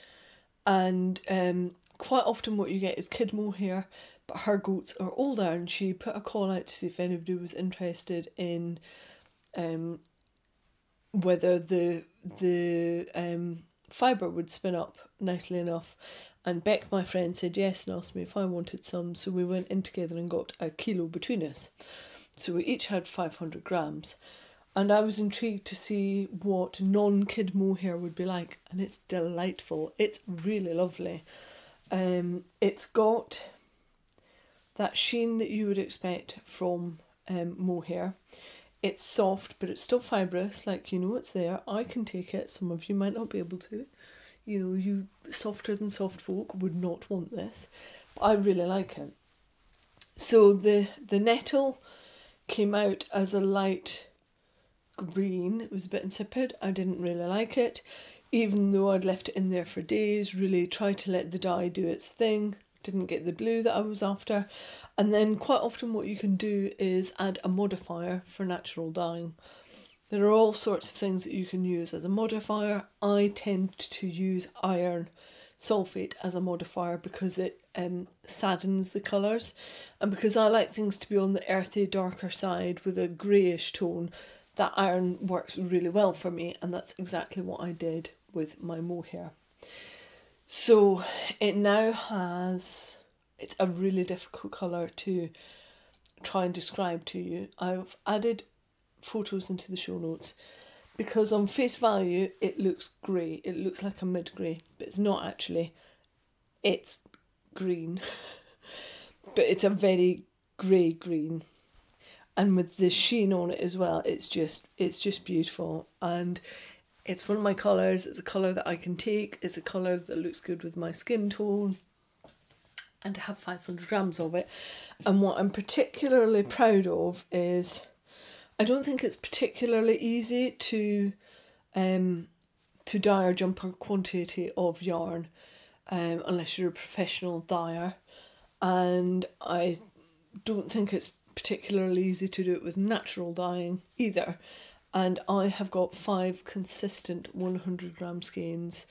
and um, quite often what you get is kid mohair, but her goats are older, and she put a call out to see if anybody was interested in um, whether the the um, fibre would spin up nicely enough. And Beck, my friend, said yes and asked me if I wanted some. So we went in together and got a kilo between us. So we each had 500 grams and I was intrigued to see what non kid mohair would be like, and it's delightful. It's really lovely. Um, it's got that sheen that you would expect from um, mohair. It's soft, but it's still fibrous. Like you know, it's there. I can take it. Some of you might not be able to. You know, you softer than soft folk would not want this. But I really like it. So the the nettle came out as a light green. It was a bit insipid. I didn't really like it, even though I'd left it in there for days. Really tried to let the dye do its thing. Didn't get the blue that I was after. And then quite often what you can do is add a modifier for natural dyeing. There are all sorts of things that you can use as a modifier. I tend to use iron sulfate as a modifier because it um, saddens the colours and because I like things to be on the earthy darker side with a greyish tone that iron works really well for me, and that's exactly what I did with my mohair. So it now has, it's a really difficult colour to try and describe to you. I've added photos into the show notes because on face value it looks grey, it looks like a mid grey, but it's not actually. It's green, but it's a very grey green and with the sheen on it as well it's just it's just beautiful and It's one of my colours, it's a colour that I can take, it's a colour that looks good with my skin tone, and I have 500 grams of it. And what I'm particularly proud of is I don't think it's particularly easy to um, to dye a jumper quantity of yarn um, unless you're a professional dyer. And I don't think it's particularly easy to do it with natural dyeing either. And I have got five consistent 100 gram skeins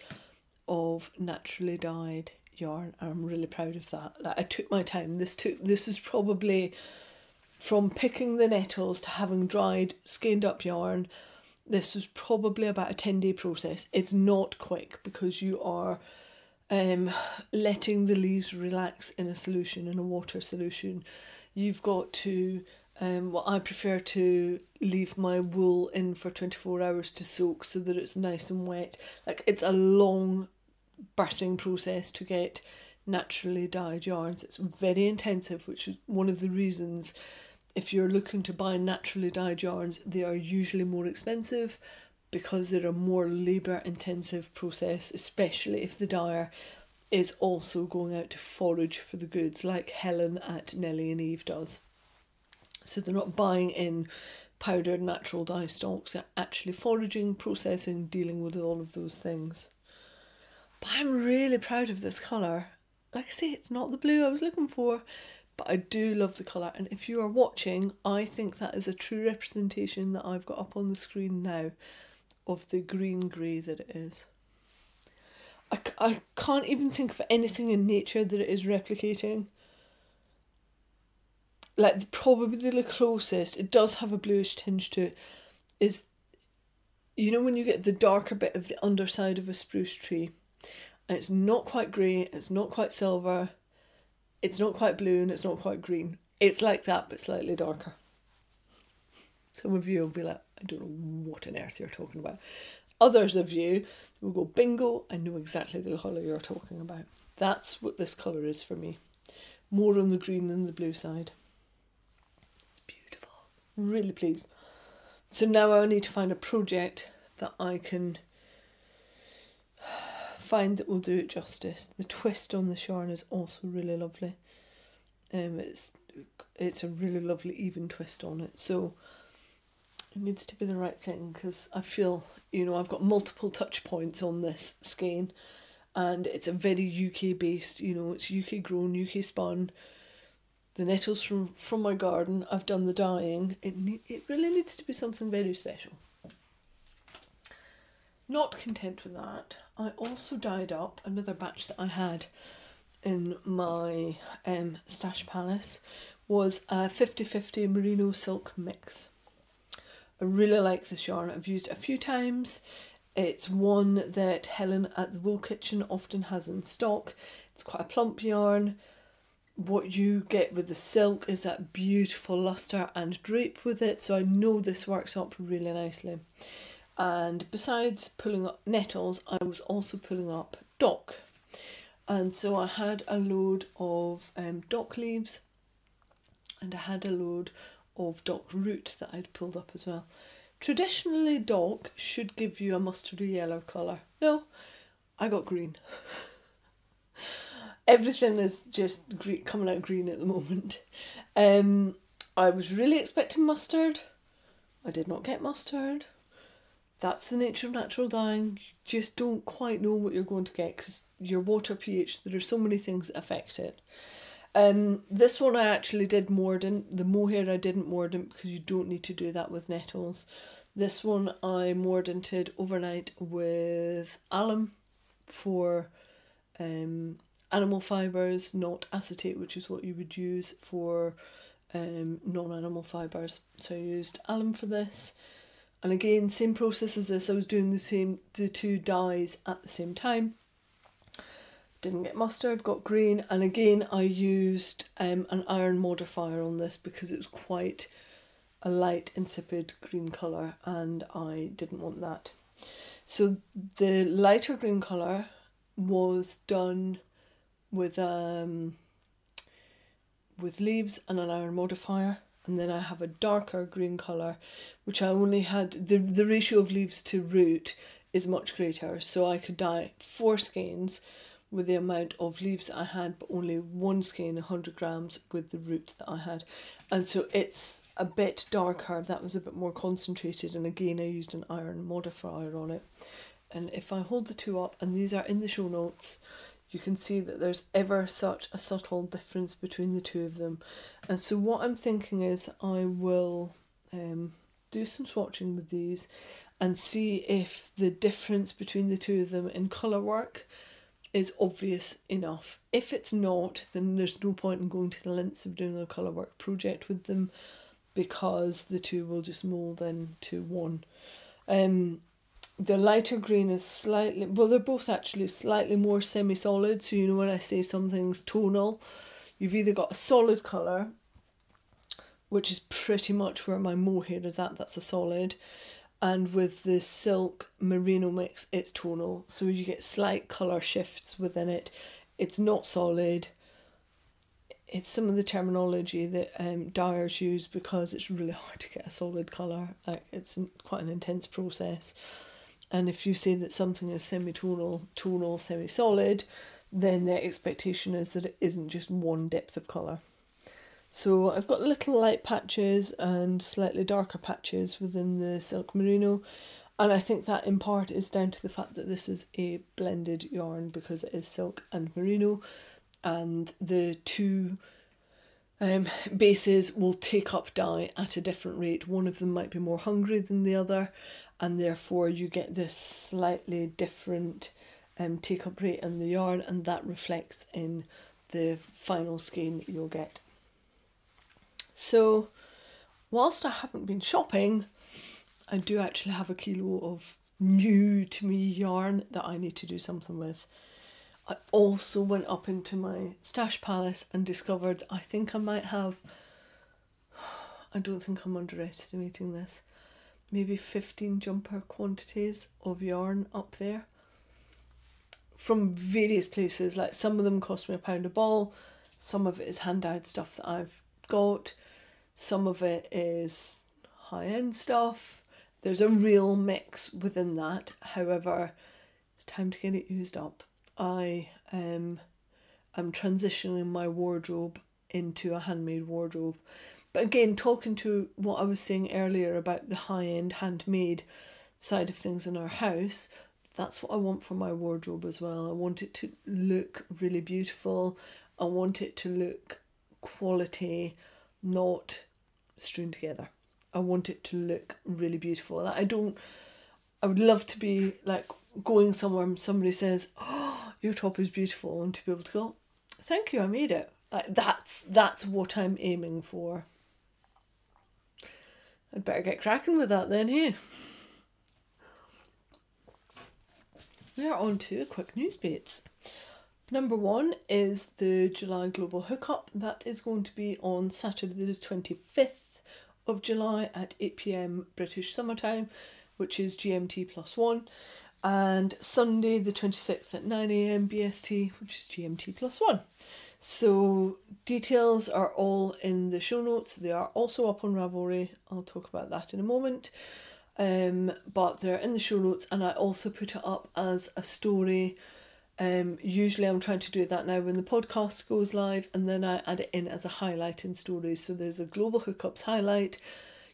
of naturally dyed yarn. I'm really proud of that. Like, I took my time. This took this is probably from picking the nettles to having dried, skeined up yarn. This was probably about a 10 day process. It's not quick because you are um, letting the leaves relax in a solution, in a water solution. You've got to, um, well, I prefer to leave my wool in for 24 hours to soak so that it's nice and wet. Like it's a long birthing process to get naturally dyed yarns. It's very intensive, which is one of the reasons if you're looking to buy naturally dyed yarns, they are usually more expensive because they're a more labour intensive process, especially if the dyer is also going out to forage for the goods like Helen at Nellie and Eve does. So they're not buying in powdered natural dye stocks, they're actually foraging, processing, dealing with all of those things. But I'm really proud of this colour. Like I say, it's not the blue I was looking for, but I do love the colour. And if you are watching, I think that is a true representation that I've got up on the screen now of the green grey that it is. I, I can't even think of anything in nature that it is replicating. Like, probably the closest, it does have a bluish tinge to it, is you know when you get the darker bit of the underside of a spruce tree and it's not quite grey, it's not quite silver, it's not quite blue, and it's not quite green. It's like that, but slightly darker. Some of you will be like, I don't know what on earth you're talking about. Others of you will go, bingo, I know exactly the colour you're talking about. That's what this colour is for me. More on the green than the blue side. It's beautiful. Really pleased. So now I need to find a project that I can find that will do it justice. The twist on the yarn is also really lovely. Um, it's it's a really lovely even twist on it. So it needs to be the right thing because I feel you know I've got multiple touch points on this skein, and it's a very UK based. You know, it's UK grown, UK spun. The nettles from from my garden. I've done the dyeing. It it really needs to be something very special. Not content with that, I also dyed up another batch that I had in my um, stash palace was a 50-50 merino silk mix. I really like this yarn. I've used it a few times. It's one that Helen at the Wool Kitchen often has in stock. It's quite a plump yarn. What you get with the silk is that beautiful luster and drape with it, so I know this works up really nicely. And besides pulling up nettles, I was also pulling up dock. And so I had a load of um, dock leaves and I had a load of dock root that I'd pulled up as well. Traditionally, dock should give you a mustardy yellow colour. No, I got green. Everything is just green, coming out green at the moment. Um, I was really expecting mustard. I did not get mustard that's the nature of natural dyeing. You just don't quite know what you're going to get because your water pH, there are so many things that affect it. Um, this one I actually did mordant. The mohair I didn't mordant because you don't need to do that with nettles. This one I mordanted overnight with alum for um, animal fibres, not acetate, which is what you would use for um, non animal fibres. So I used alum for this. And again, same process as this. I was doing the same, the two dyes at the same time. Didn't get mustard, got green, and again I used um, an iron modifier on this because it was quite a light insipid green colour and I didn't want that. So the lighter green colour was done with um with leaves and an iron modifier and then I have a darker green colour which I only had the the ratio of leaves to root is much greater. So I could dye four skeins with the amount of leaves I had, but only one skein, 100 grams, with the root that I had. And so it's a bit darker, that was a bit more concentrated, and again, I used an iron modifier on it. And if I hold the two up, and these are in the show notes, you can see that there's ever such a subtle difference between the two of them. And so, what I'm thinking is, I will um, do some swatching with these and see if the difference between the two of them in colour work is obvious enough. If it's not, then there's no point in going to the lengths of doing a colour work project with them because the two will just mould into one. Um, the lighter green is slightly, well, they're both actually slightly more semi solid. So, you know, when I say something's tonal, you've either got a solid colour, which is pretty much where my mohair is at, that's a solid and with the silk merino mix it's tonal. So you get slight color shifts within it. It's not solid. It's some of the terminology that um, dyers use because it's really hard to get a solid color it's quite an intense process. And if you say that something is semi-tonal tonal semi-solid then the expectation is that it isn't just one depth of color so I've got little light patches and slightly darker patches within the silk merino and I think that in part is down to the fact that this is a blended yarn because it is silk and merino and the two um, bases will take up dye at a different rate. One of them might be more hungry than the other and therefore you get this slightly different um, take up rate in the yarn and that reflects in the final skein that you'll get. So, whilst I haven't been shopping, I do actually have a kilo of new to me yarn that I need to do something with. I also went up into my stash palace and discovered I think I might have, I don't think I'm underestimating this, maybe 15 jumper quantities of yarn up there from various places. Like some of them cost me a pound a ball, some of it is hand dyed stuff that I've got, some of it is high end stuff. There's a real mix within that. However, it's time to get it used up. I um am transitioning my wardrobe into a handmade wardrobe. But again, talking to what I was saying earlier about the high end handmade side of things in our house, that's what I want for my wardrobe as well. I want it to look really beautiful. I want it to look quality, not strewn together. I want it to look really beautiful. I don't. I would love to be like going somewhere and somebody says, "Oh, your top is beautiful," and to be able to go, "Thank you, I made it." Like that's that's what I'm aiming for. I'd better get cracking with that then, hey. We are on to quick news bits. Number one is the July Global Hookup. That is going to be on Saturday the 25th of July at 8 pm British summertime, which is GMT plus one, and Sunday the 26th at 9 am BST, which is GMT plus one. So, details are all in the show notes. They are also up on Ravelry. I'll talk about that in a moment. Um, but they're in the show notes, and I also put it up as a story um, usually, I'm trying to do that now when the podcast goes live, and then I add it in as a highlight in stories. So there's a global hookups highlight.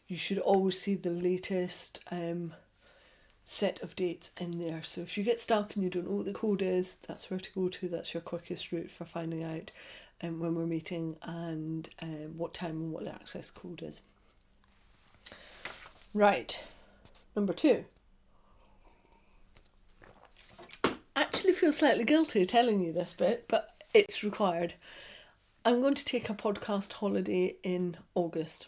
You should always see the latest um, set of dates in there. So if you get stuck and you don't know what the code is, that's where to go to. That's your quickest route for finding out um, when we're meeting and um, what time and what the access code is. Right, number two. Actually feel slightly guilty telling you this bit, but it's required. I'm going to take a podcast holiday in August.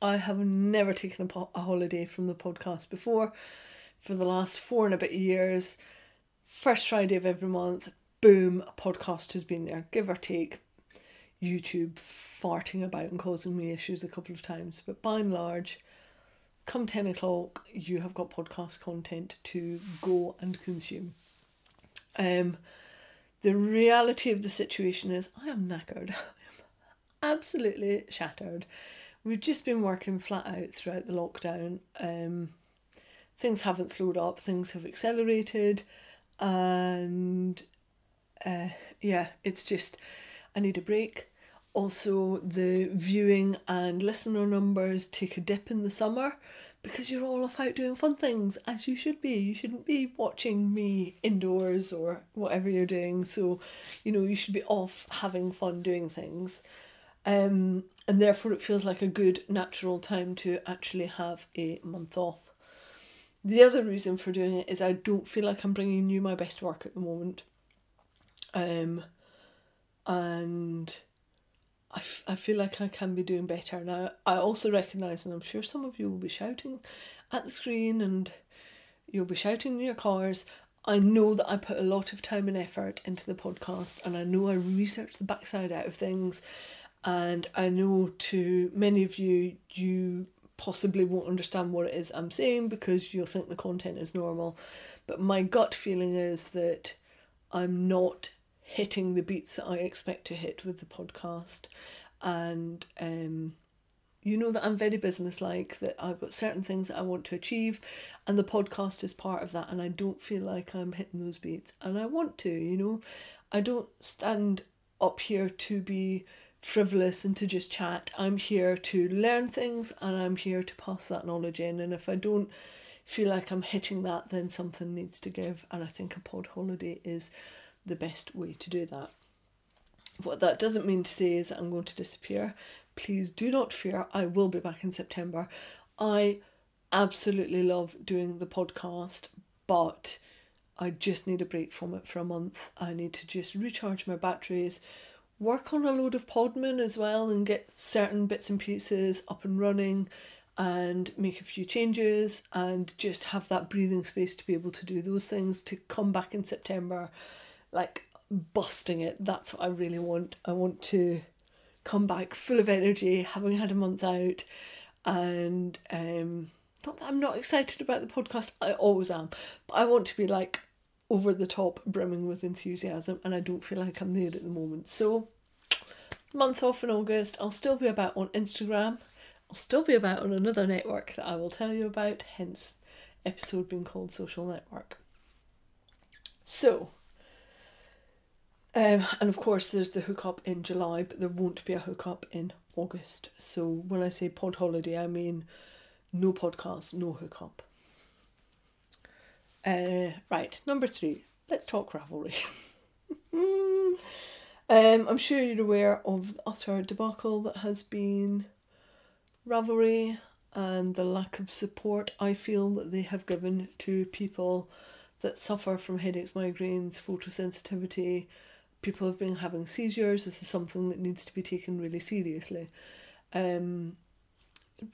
I have never taken a, po- a holiday from the podcast before. For the last four and a bit years, first Friday of every month, boom, a podcast has been there, give or take. YouTube farting about and causing me issues a couple of times, but by and large, come 10 o'clock, you have got podcast content to go and consume. Um, the reality of the situation is, I am knackered. I am absolutely shattered. We've just been working flat out throughout the lockdown. Um, things haven't slowed up, things have accelerated, and uh, yeah, it's just I need a break. Also, the viewing and listener numbers take a dip in the summer because you're all off out doing fun things as you should be. You shouldn't be watching me indoors or whatever you're doing. So, you know, you should be off having fun doing things. Um, and therefore, it feels like a good natural time to actually have a month off. The other reason for doing it is I don't feel like I'm bringing you my best work at the moment. Um, and I, f- I feel like I can be doing better. Now, I also recognise, and I'm sure some of you will be shouting at the screen and you'll be shouting in your cars. I know that I put a lot of time and effort into the podcast, and I know I research the backside out of things. And I know to many of you, you possibly won't understand what it is I'm saying because you'll think the content is normal. But my gut feeling is that I'm not hitting the beats that I expect to hit with the podcast. And um, you know that I'm very businesslike, that I've got certain things that I want to achieve, and the podcast is part of that. And I don't feel like I'm hitting those beats, and I want to, you know. I don't stand up here to be frivolous and to just chat. I'm here to learn things and I'm here to pass that knowledge in. And if I don't feel like I'm hitting that, then something needs to give. And I think a pod holiday is the best way to do that. What that doesn't mean to say is that I'm going to disappear. Please do not fear, I will be back in September. I absolutely love doing the podcast, but I just need a break from it for a month. I need to just recharge my batteries, work on a load of Podman as well, and get certain bits and pieces up and running and make a few changes and just have that breathing space to be able to do those things to come back in September like busting it. That's what I really want. I want to come back full of energy, having had a month out, and um, not that I'm not excited about the podcast. I always am, but I want to be like over the top, brimming with enthusiasm, and I don't feel like I'm there at the moment. So, month off in August. I'll still be about on Instagram. I'll still be about on another network that I will tell you about. Hence, episode being called Social Network. So, um, and of course, there's the hookup in July, but there won't be a hookup in August. So when I say pod holiday, I mean no podcast, no hookup. Uh, right, number three. Let's talk Ravelry. um, I'm sure you're aware of the utter debacle that has been Ravelry and the lack of support I feel that they have given to people that suffer from headaches, migraines, photosensitivity, people have been having seizures. This is something that needs to be taken really seriously. Um,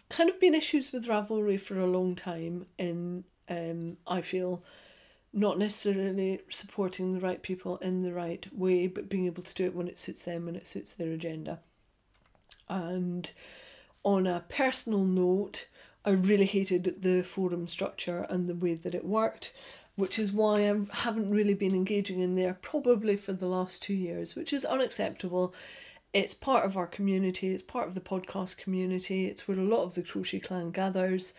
kind of been issues with Ravelry for a long time, and um, I feel not necessarily supporting the right people in the right way, but being able to do it when it suits them and it suits their agenda. And on a personal note, I really hated the forum structure and the way that it worked which is why I haven't really been engaging in there probably for the last two years, which is unacceptable. It's part of our community, it's part of the podcast community, it's where a lot of the Crochet Clan gathers.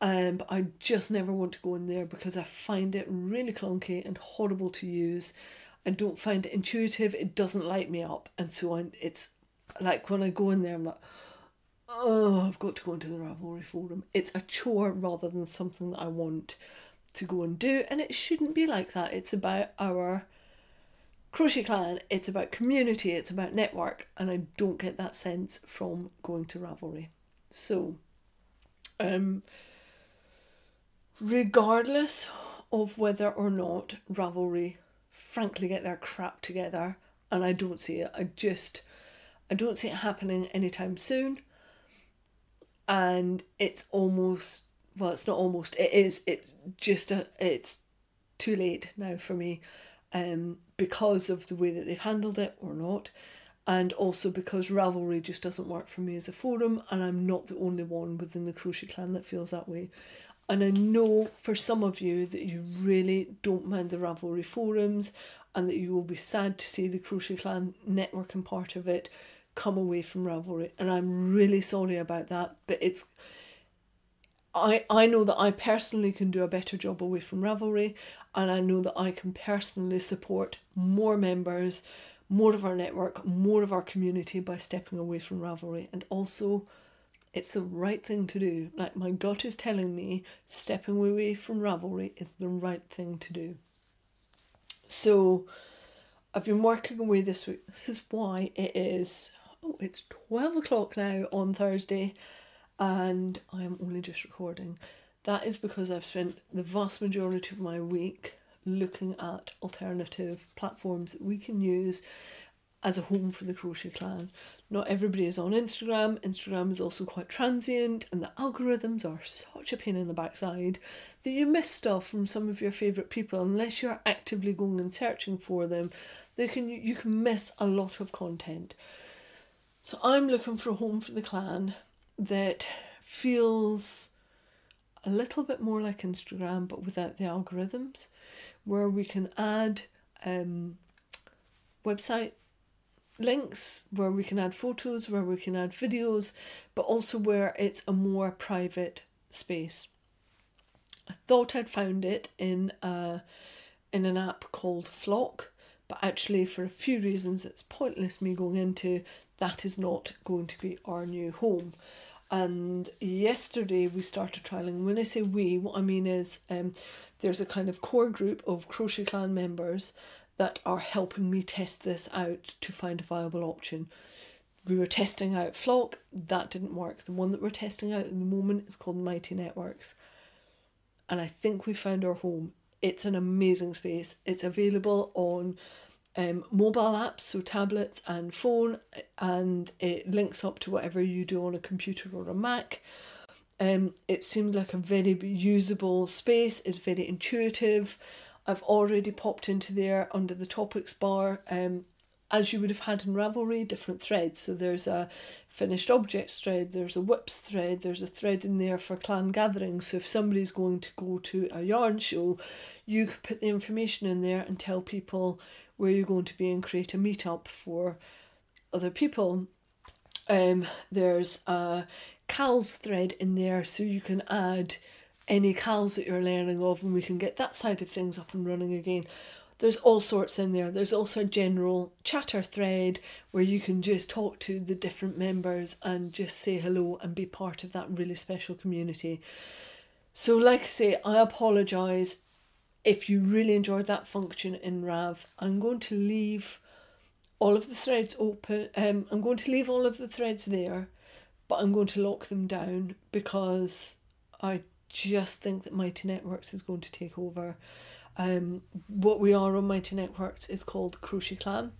Um, but I just never want to go in there because I find it really clunky and horrible to use. I don't find it intuitive, it doesn't light me up, and so I, it's like when I go in there, I'm like, oh, I've got to go into the Ravelry forum. It's a chore rather than something that I want to go and do, and it shouldn't be like that. It's about our crochet clan, it's about community, it's about network, and I don't get that sense from going to Ravelry. So, um, regardless of whether or not Ravelry frankly get their crap together, and I don't see it, I just I don't see it happening anytime soon. And it's almost well, it's not almost. It is. It's just a. It's too late now for me, um, because of the way that they've handled it or not, and also because Ravelry just doesn't work for me as a forum, and I'm not the only one within the crochet clan that feels that way. And I know for some of you that you really don't mind the Ravelry forums, and that you will be sad to see the crochet clan networking part of it come away from Ravelry, and I'm really sorry about that. But it's I, I know that I personally can do a better job away from Ravelry, and I know that I can personally support more members, more of our network, more of our community by stepping away from Ravelry. And also, it's the right thing to do. Like my gut is telling me, stepping away from Ravelry is the right thing to do. So, I've been working away this week. This is why it is. Oh, it's twelve o'clock now on Thursday and I am only just recording. That is because I've spent the vast majority of my week looking at alternative platforms that we can use as a home for the crochet clan. Not everybody is on Instagram. Instagram is also quite transient, and the algorithms are such a pain in the backside that you miss stuff from some of your favourite people unless you're actively going and searching for them. They can you can miss a lot of content. So I'm looking for a home for the clan that feels a little bit more like Instagram but without the algorithms, where we can add um, website links, where we can add photos, where we can add videos, but also where it's a more private space. I thought I'd found it in a, in an app called Flock, but actually for a few reasons it's pointless me going into that is not going to be our new home. And yesterday we started trialing. When I say we, what I mean is um, there's a kind of core group of Crochet Clan members that are helping me test this out to find a viable option. We were testing out Flock, that didn't work. The one that we're testing out at the moment is called Mighty Networks. And I think we found our home. It's an amazing space. It's available on um, mobile apps, so tablets and phone, and it links up to whatever you do on a computer or a Mac. Um, it seemed like a very usable space, it's very intuitive. I've already popped into there under the topics bar, um, as you would have had in Ravelry, different threads. So there's a finished objects thread, there's a WIPs thread, there's a thread in there for clan gatherings. So if somebody's going to go to a yarn show, you could put the information in there and tell people where you're going to be and create a meetup for other people. Um, there's a CALS thread in there so you can add any CALS that you're learning of and we can get that side of things up and running again. There's all sorts in there. There's also a general chatter thread where you can just talk to the different members and just say hello and be part of that really special community. So, like I say, I apologise if you really enjoyed that function in Rav, I'm going to leave all of the threads open. Um, I'm going to leave all of the threads there, but I'm going to lock them down because I just think that Mighty Networks is going to take over. Um, what we are on Mighty Networks is called Crochet Clan.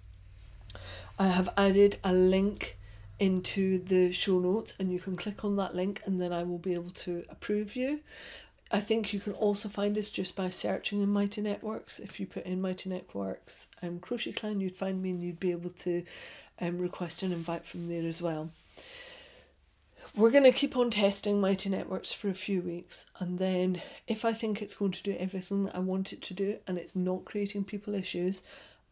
I have added a link into the show notes and you can click on that link and then I will be able to approve you. I think you can also find us just by searching in Mighty Networks. If you put in Mighty Networks um, Crochet Clan, you'd find me and you'd be able to um, request an invite from there as well. We're going to keep on testing Mighty Networks for a few weeks, and then if I think it's going to do everything that I want it to do and it's not creating people issues,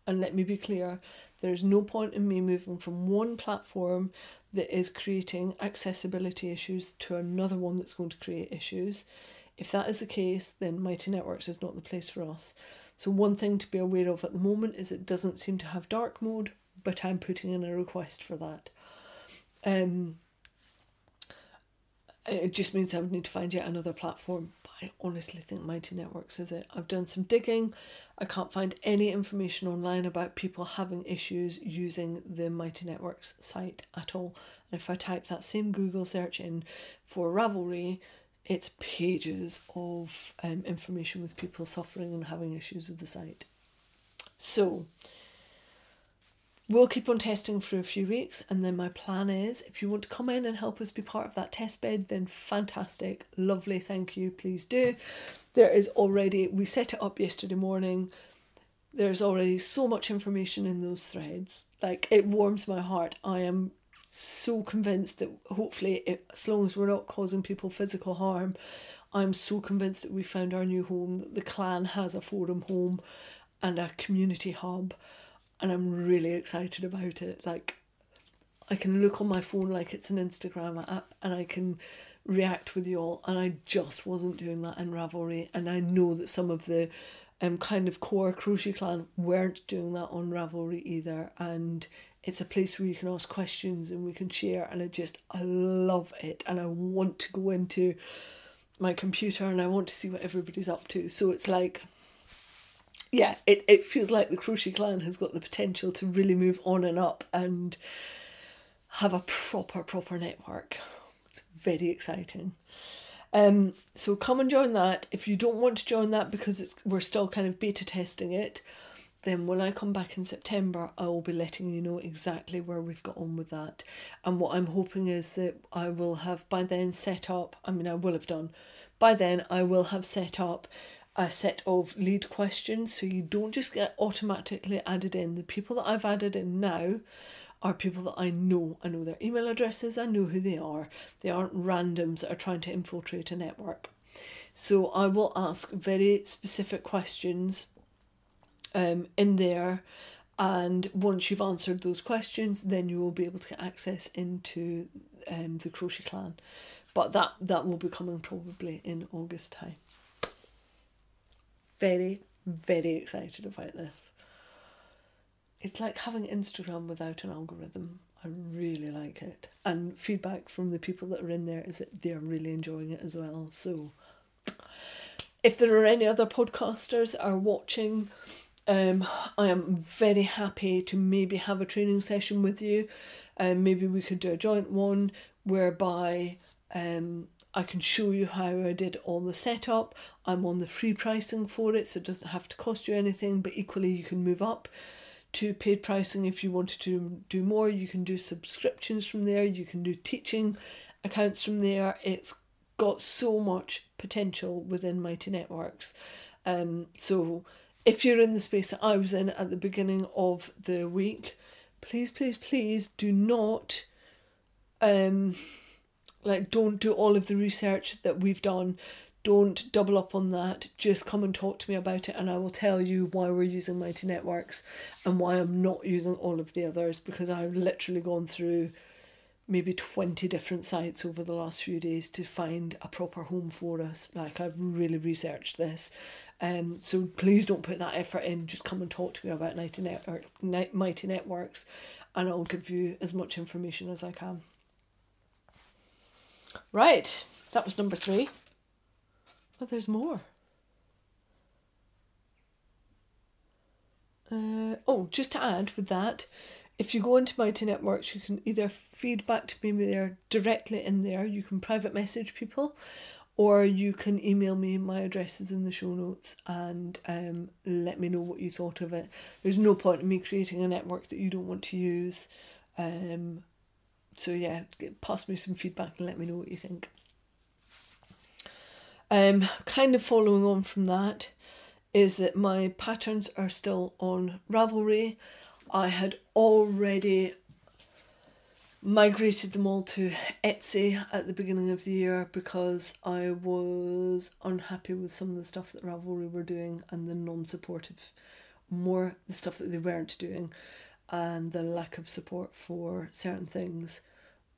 and let me be clear, there's no point in me moving from one platform that is creating accessibility issues to another one that's going to create issues. If that is the case, then Mighty Networks is not the place for us. So, one thing to be aware of at the moment is it doesn't seem to have dark mode, but I'm putting in a request for that. Um, it just means I would need to find yet another platform. But I honestly think Mighty Networks is it. I've done some digging. I can't find any information online about people having issues using the Mighty Networks site at all. And if I type that same Google search in for Ravelry, it's pages of um, information with people suffering and having issues with the site. So, we'll keep on testing for a few weeks, and then my plan is if you want to come in and help us be part of that test bed, then fantastic, lovely, thank you, please do. There is already, we set it up yesterday morning. There's already so much information in those threads. Like, it warms my heart. I am so convinced that hopefully, it, as long as we're not causing people physical harm, I'm so convinced that we found our new home, that the clan has a forum home and a community hub, and I'm really excited about it. Like, I can look on my phone like it's an Instagram app and I can react with you all. And I just wasn't doing that in Ravelry. And I know that some of the um, kind of core Crochet Clan weren't doing that on Ravelry either. And it's a place where you can ask questions and we can share. And I just, I love it. And I want to go into my computer and I want to see what everybody's up to. So it's like, yeah, it, it feels like the Crochet Clan has got the potential to really move on and up and have a proper, proper network. It's very exciting. Um, so come and join that. If you don't want to join that because it's we're still kind of beta testing it, then when I come back in September, I will be letting you know exactly where we've got on with that. And what I'm hoping is that I will have by then set up, I mean, I will have done, by then I will have set up a set of lead questions so you don't just get automatically added in. The people that I've added in now are people that I know. I know their email addresses, I know who they are. They aren't randoms that are trying to infiltrate a network. So I will ask very specific questions um, in there. And once you've answered those questions, then you will be able to get access into um, the Crochet Clan. But that, that will be coming probably in August time. Very, very excited about this it's like having Instagram without an algorithm. I really like it. And feedback from the people that are in there is that they're really enjoying it as well. So if there are any other podcasters are watching, um, I am very happy to maybe have a training session with you. Um, maybe we could do a joint one whereby um, I can show you how I did all the setup. I'm on the free pricing for it, so it doesn't have to cost you anything, but equally you can move up to paid pricing if you wanted to do more. You can do subscriptions from there, you can do teaching accounts from there. It's got so much potential within Mighty Networks. Um, so if you're in the space that I was in at the beginning of the week, please, please, please do not um like don't do all of the research that we've done don't double up on that. Just come and talk to me about it, and I will tell you why we're using Mighty Networks and why I'm not using all of the others because I've literally gone through maybe 20 different sites over the last few days to find a proper home for us. Like, I've really researched this. Um, so please don't put that effort in. Just come and talk to me about Mighty, Mighty Networks, and I'll give you as much information as I can. Right, that was number three. But there's more. Uh, oh, just to add with that, if you go into Mighty Networks, you can either feed back to me there directly in there, you can private message people, or you can email me. My address is in the show notes and um, let me know what you thought of it. There's no point in me creating a network that you don't want to use. Um, so, yeah, pass me some feedback and let me know what you think. Um, kind of following on from that is that my patterns are still on Ravelry. I had already migrated them all to Etsy at the beginning of the year because I was unhappy with some of the stuff that Ravelry were doing and the non supportive, more the stuff that they weren't doing, and the lack of support for certain things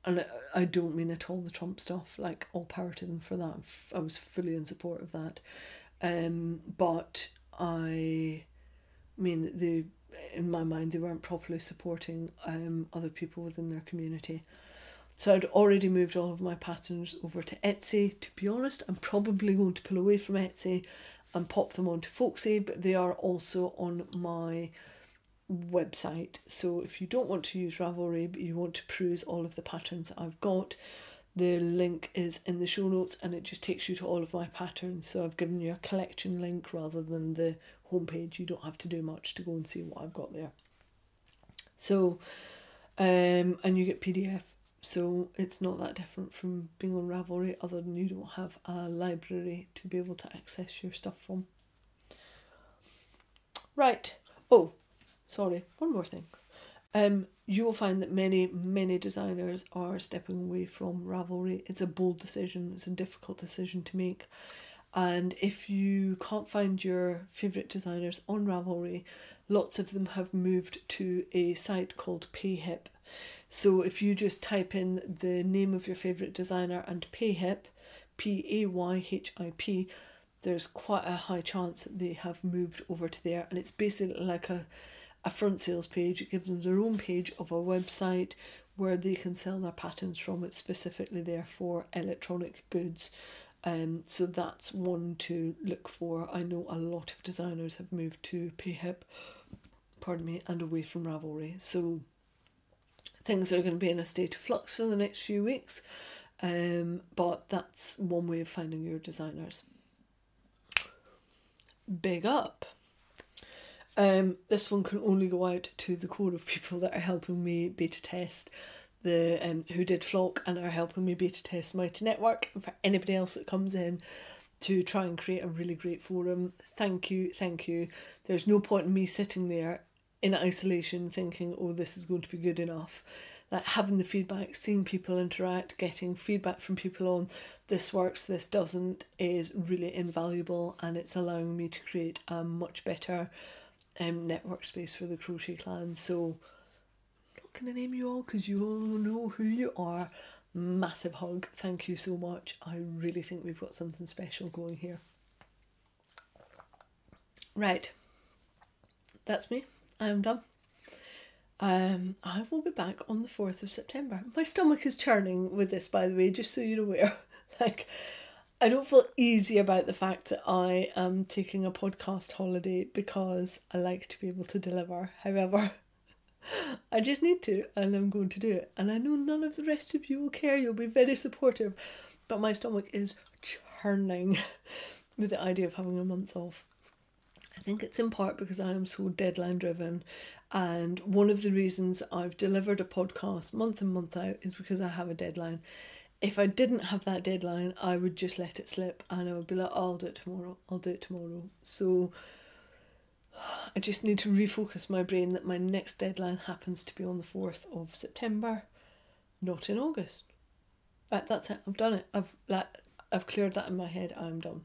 and I don't mean at all the Trump stuff. Like all power to them for that. I was fully in support of that, um, but I mean the in my mind they weren't properly supporting um other people within their community. So I'd already moved all of my patterns over to Etsy. To be honest, I'm probably going to pull away from Etsy and pop them onto Folksy, but they are also on my website. So if you don't want to use Ravelry but you want to peruse all of the patterns I've got, the link is in the show notes and it just takes you to all of my patterns. So I've given you a collection link rather than the homepage. You don't have to do much to go and see what I've got there. So, um, and you get PDF. So it's not that different from being on Ravelry, other than you don't have a library to be able to access your stuff from. Right. Oh, sorry, one more thing. Um, you will find that many, many designers are stepping away from Ravelry. It's a bold decision, it's a difficult decision to make. And if you can't find your favourite designers on Ravelry, lots of them have moved to a site called Payhip. So if you just type in the name of your favourite designer and Payhip, P A Y H I P, there's quite a high chance that they have moved over to there. And it's basically like a, a front sales page. It gives them their own page of a website where they can sell their patterns from. It's specifically there for electronic goods. Um, so that's one to look for. I know a lot of designers have moved to Payhip, pardon me, and away from Ravelry. So things are going to be in a state of flux for the next few weeks. Um, but that's one way of finding your designers. Big up. Um, this one can only go out to the core of people that are helping me beta test the um, who did Flock and are helping me beta test Mighty Network. And for anybody else that comes in to try and create a really great forum, thank you, thank you. There's no point in me sitting there in isolation thinking, oh, this is going to be good enough. Like having the feedback, seeing people interact, getting feedback from people on this works, this doesn't, is really invaluable and it's allowing me to create a much better um, network space for the crochet clan. So I'm not gonna name you all because you all know who you are. Massive hug. Thank you so much. I really think we've got something special going here. Right. That's me. I am done. Um, I will be back on the 4th of September. My stomach is churning with this, by the way, just so you're aware. like, I don't feel easy about the fact that I am taking a podcast holiday because I like to be able to deliver. However, I just need to, and I'm going to do it. And I know none of the rest of you will care. You'll be very supportive, but my stomach is churning with the idea of having a month off. I think it's in part because I am so deadline driven. And one of the reasons I've delivered a podcast month in, month out is because I have a deadline if I didn't have that deadline, I would just let it slip and I would be like, oh, I'll do it tomorrow, I'll do it tomorrow. So I just need to refocus my brain that my next deadline happens to be on the 4th of September, not in August. Right, that's it, I've done it. I've like I've cleared that in my head, I'm done.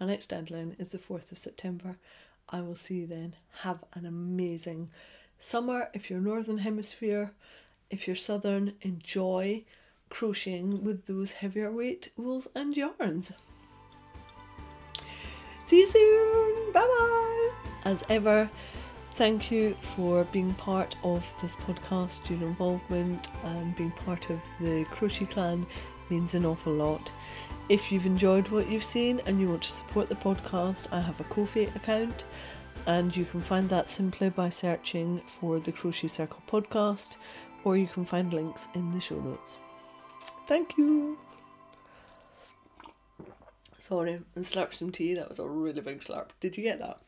My next deadline is the 4th of September. I will see you then. Have an amazing summer if you're Northern Hemisphere. If you're Southern, enjoy crocheting with those heavier weight wools and yarns. See you soon. Bye bye. As ever, thank you for being part of this podcast. Your involvement and being part of the Crochet Clan means an awful lot. If you've enjoyed what you've seen and you want to support the podcast, I have a Ko-fi account and you can find that simply by searching for the Crochet Circle podcast or you can find links in the show notes. Thank you. Sorry, and slurp some tea. That was a really big slurp. Did you get that?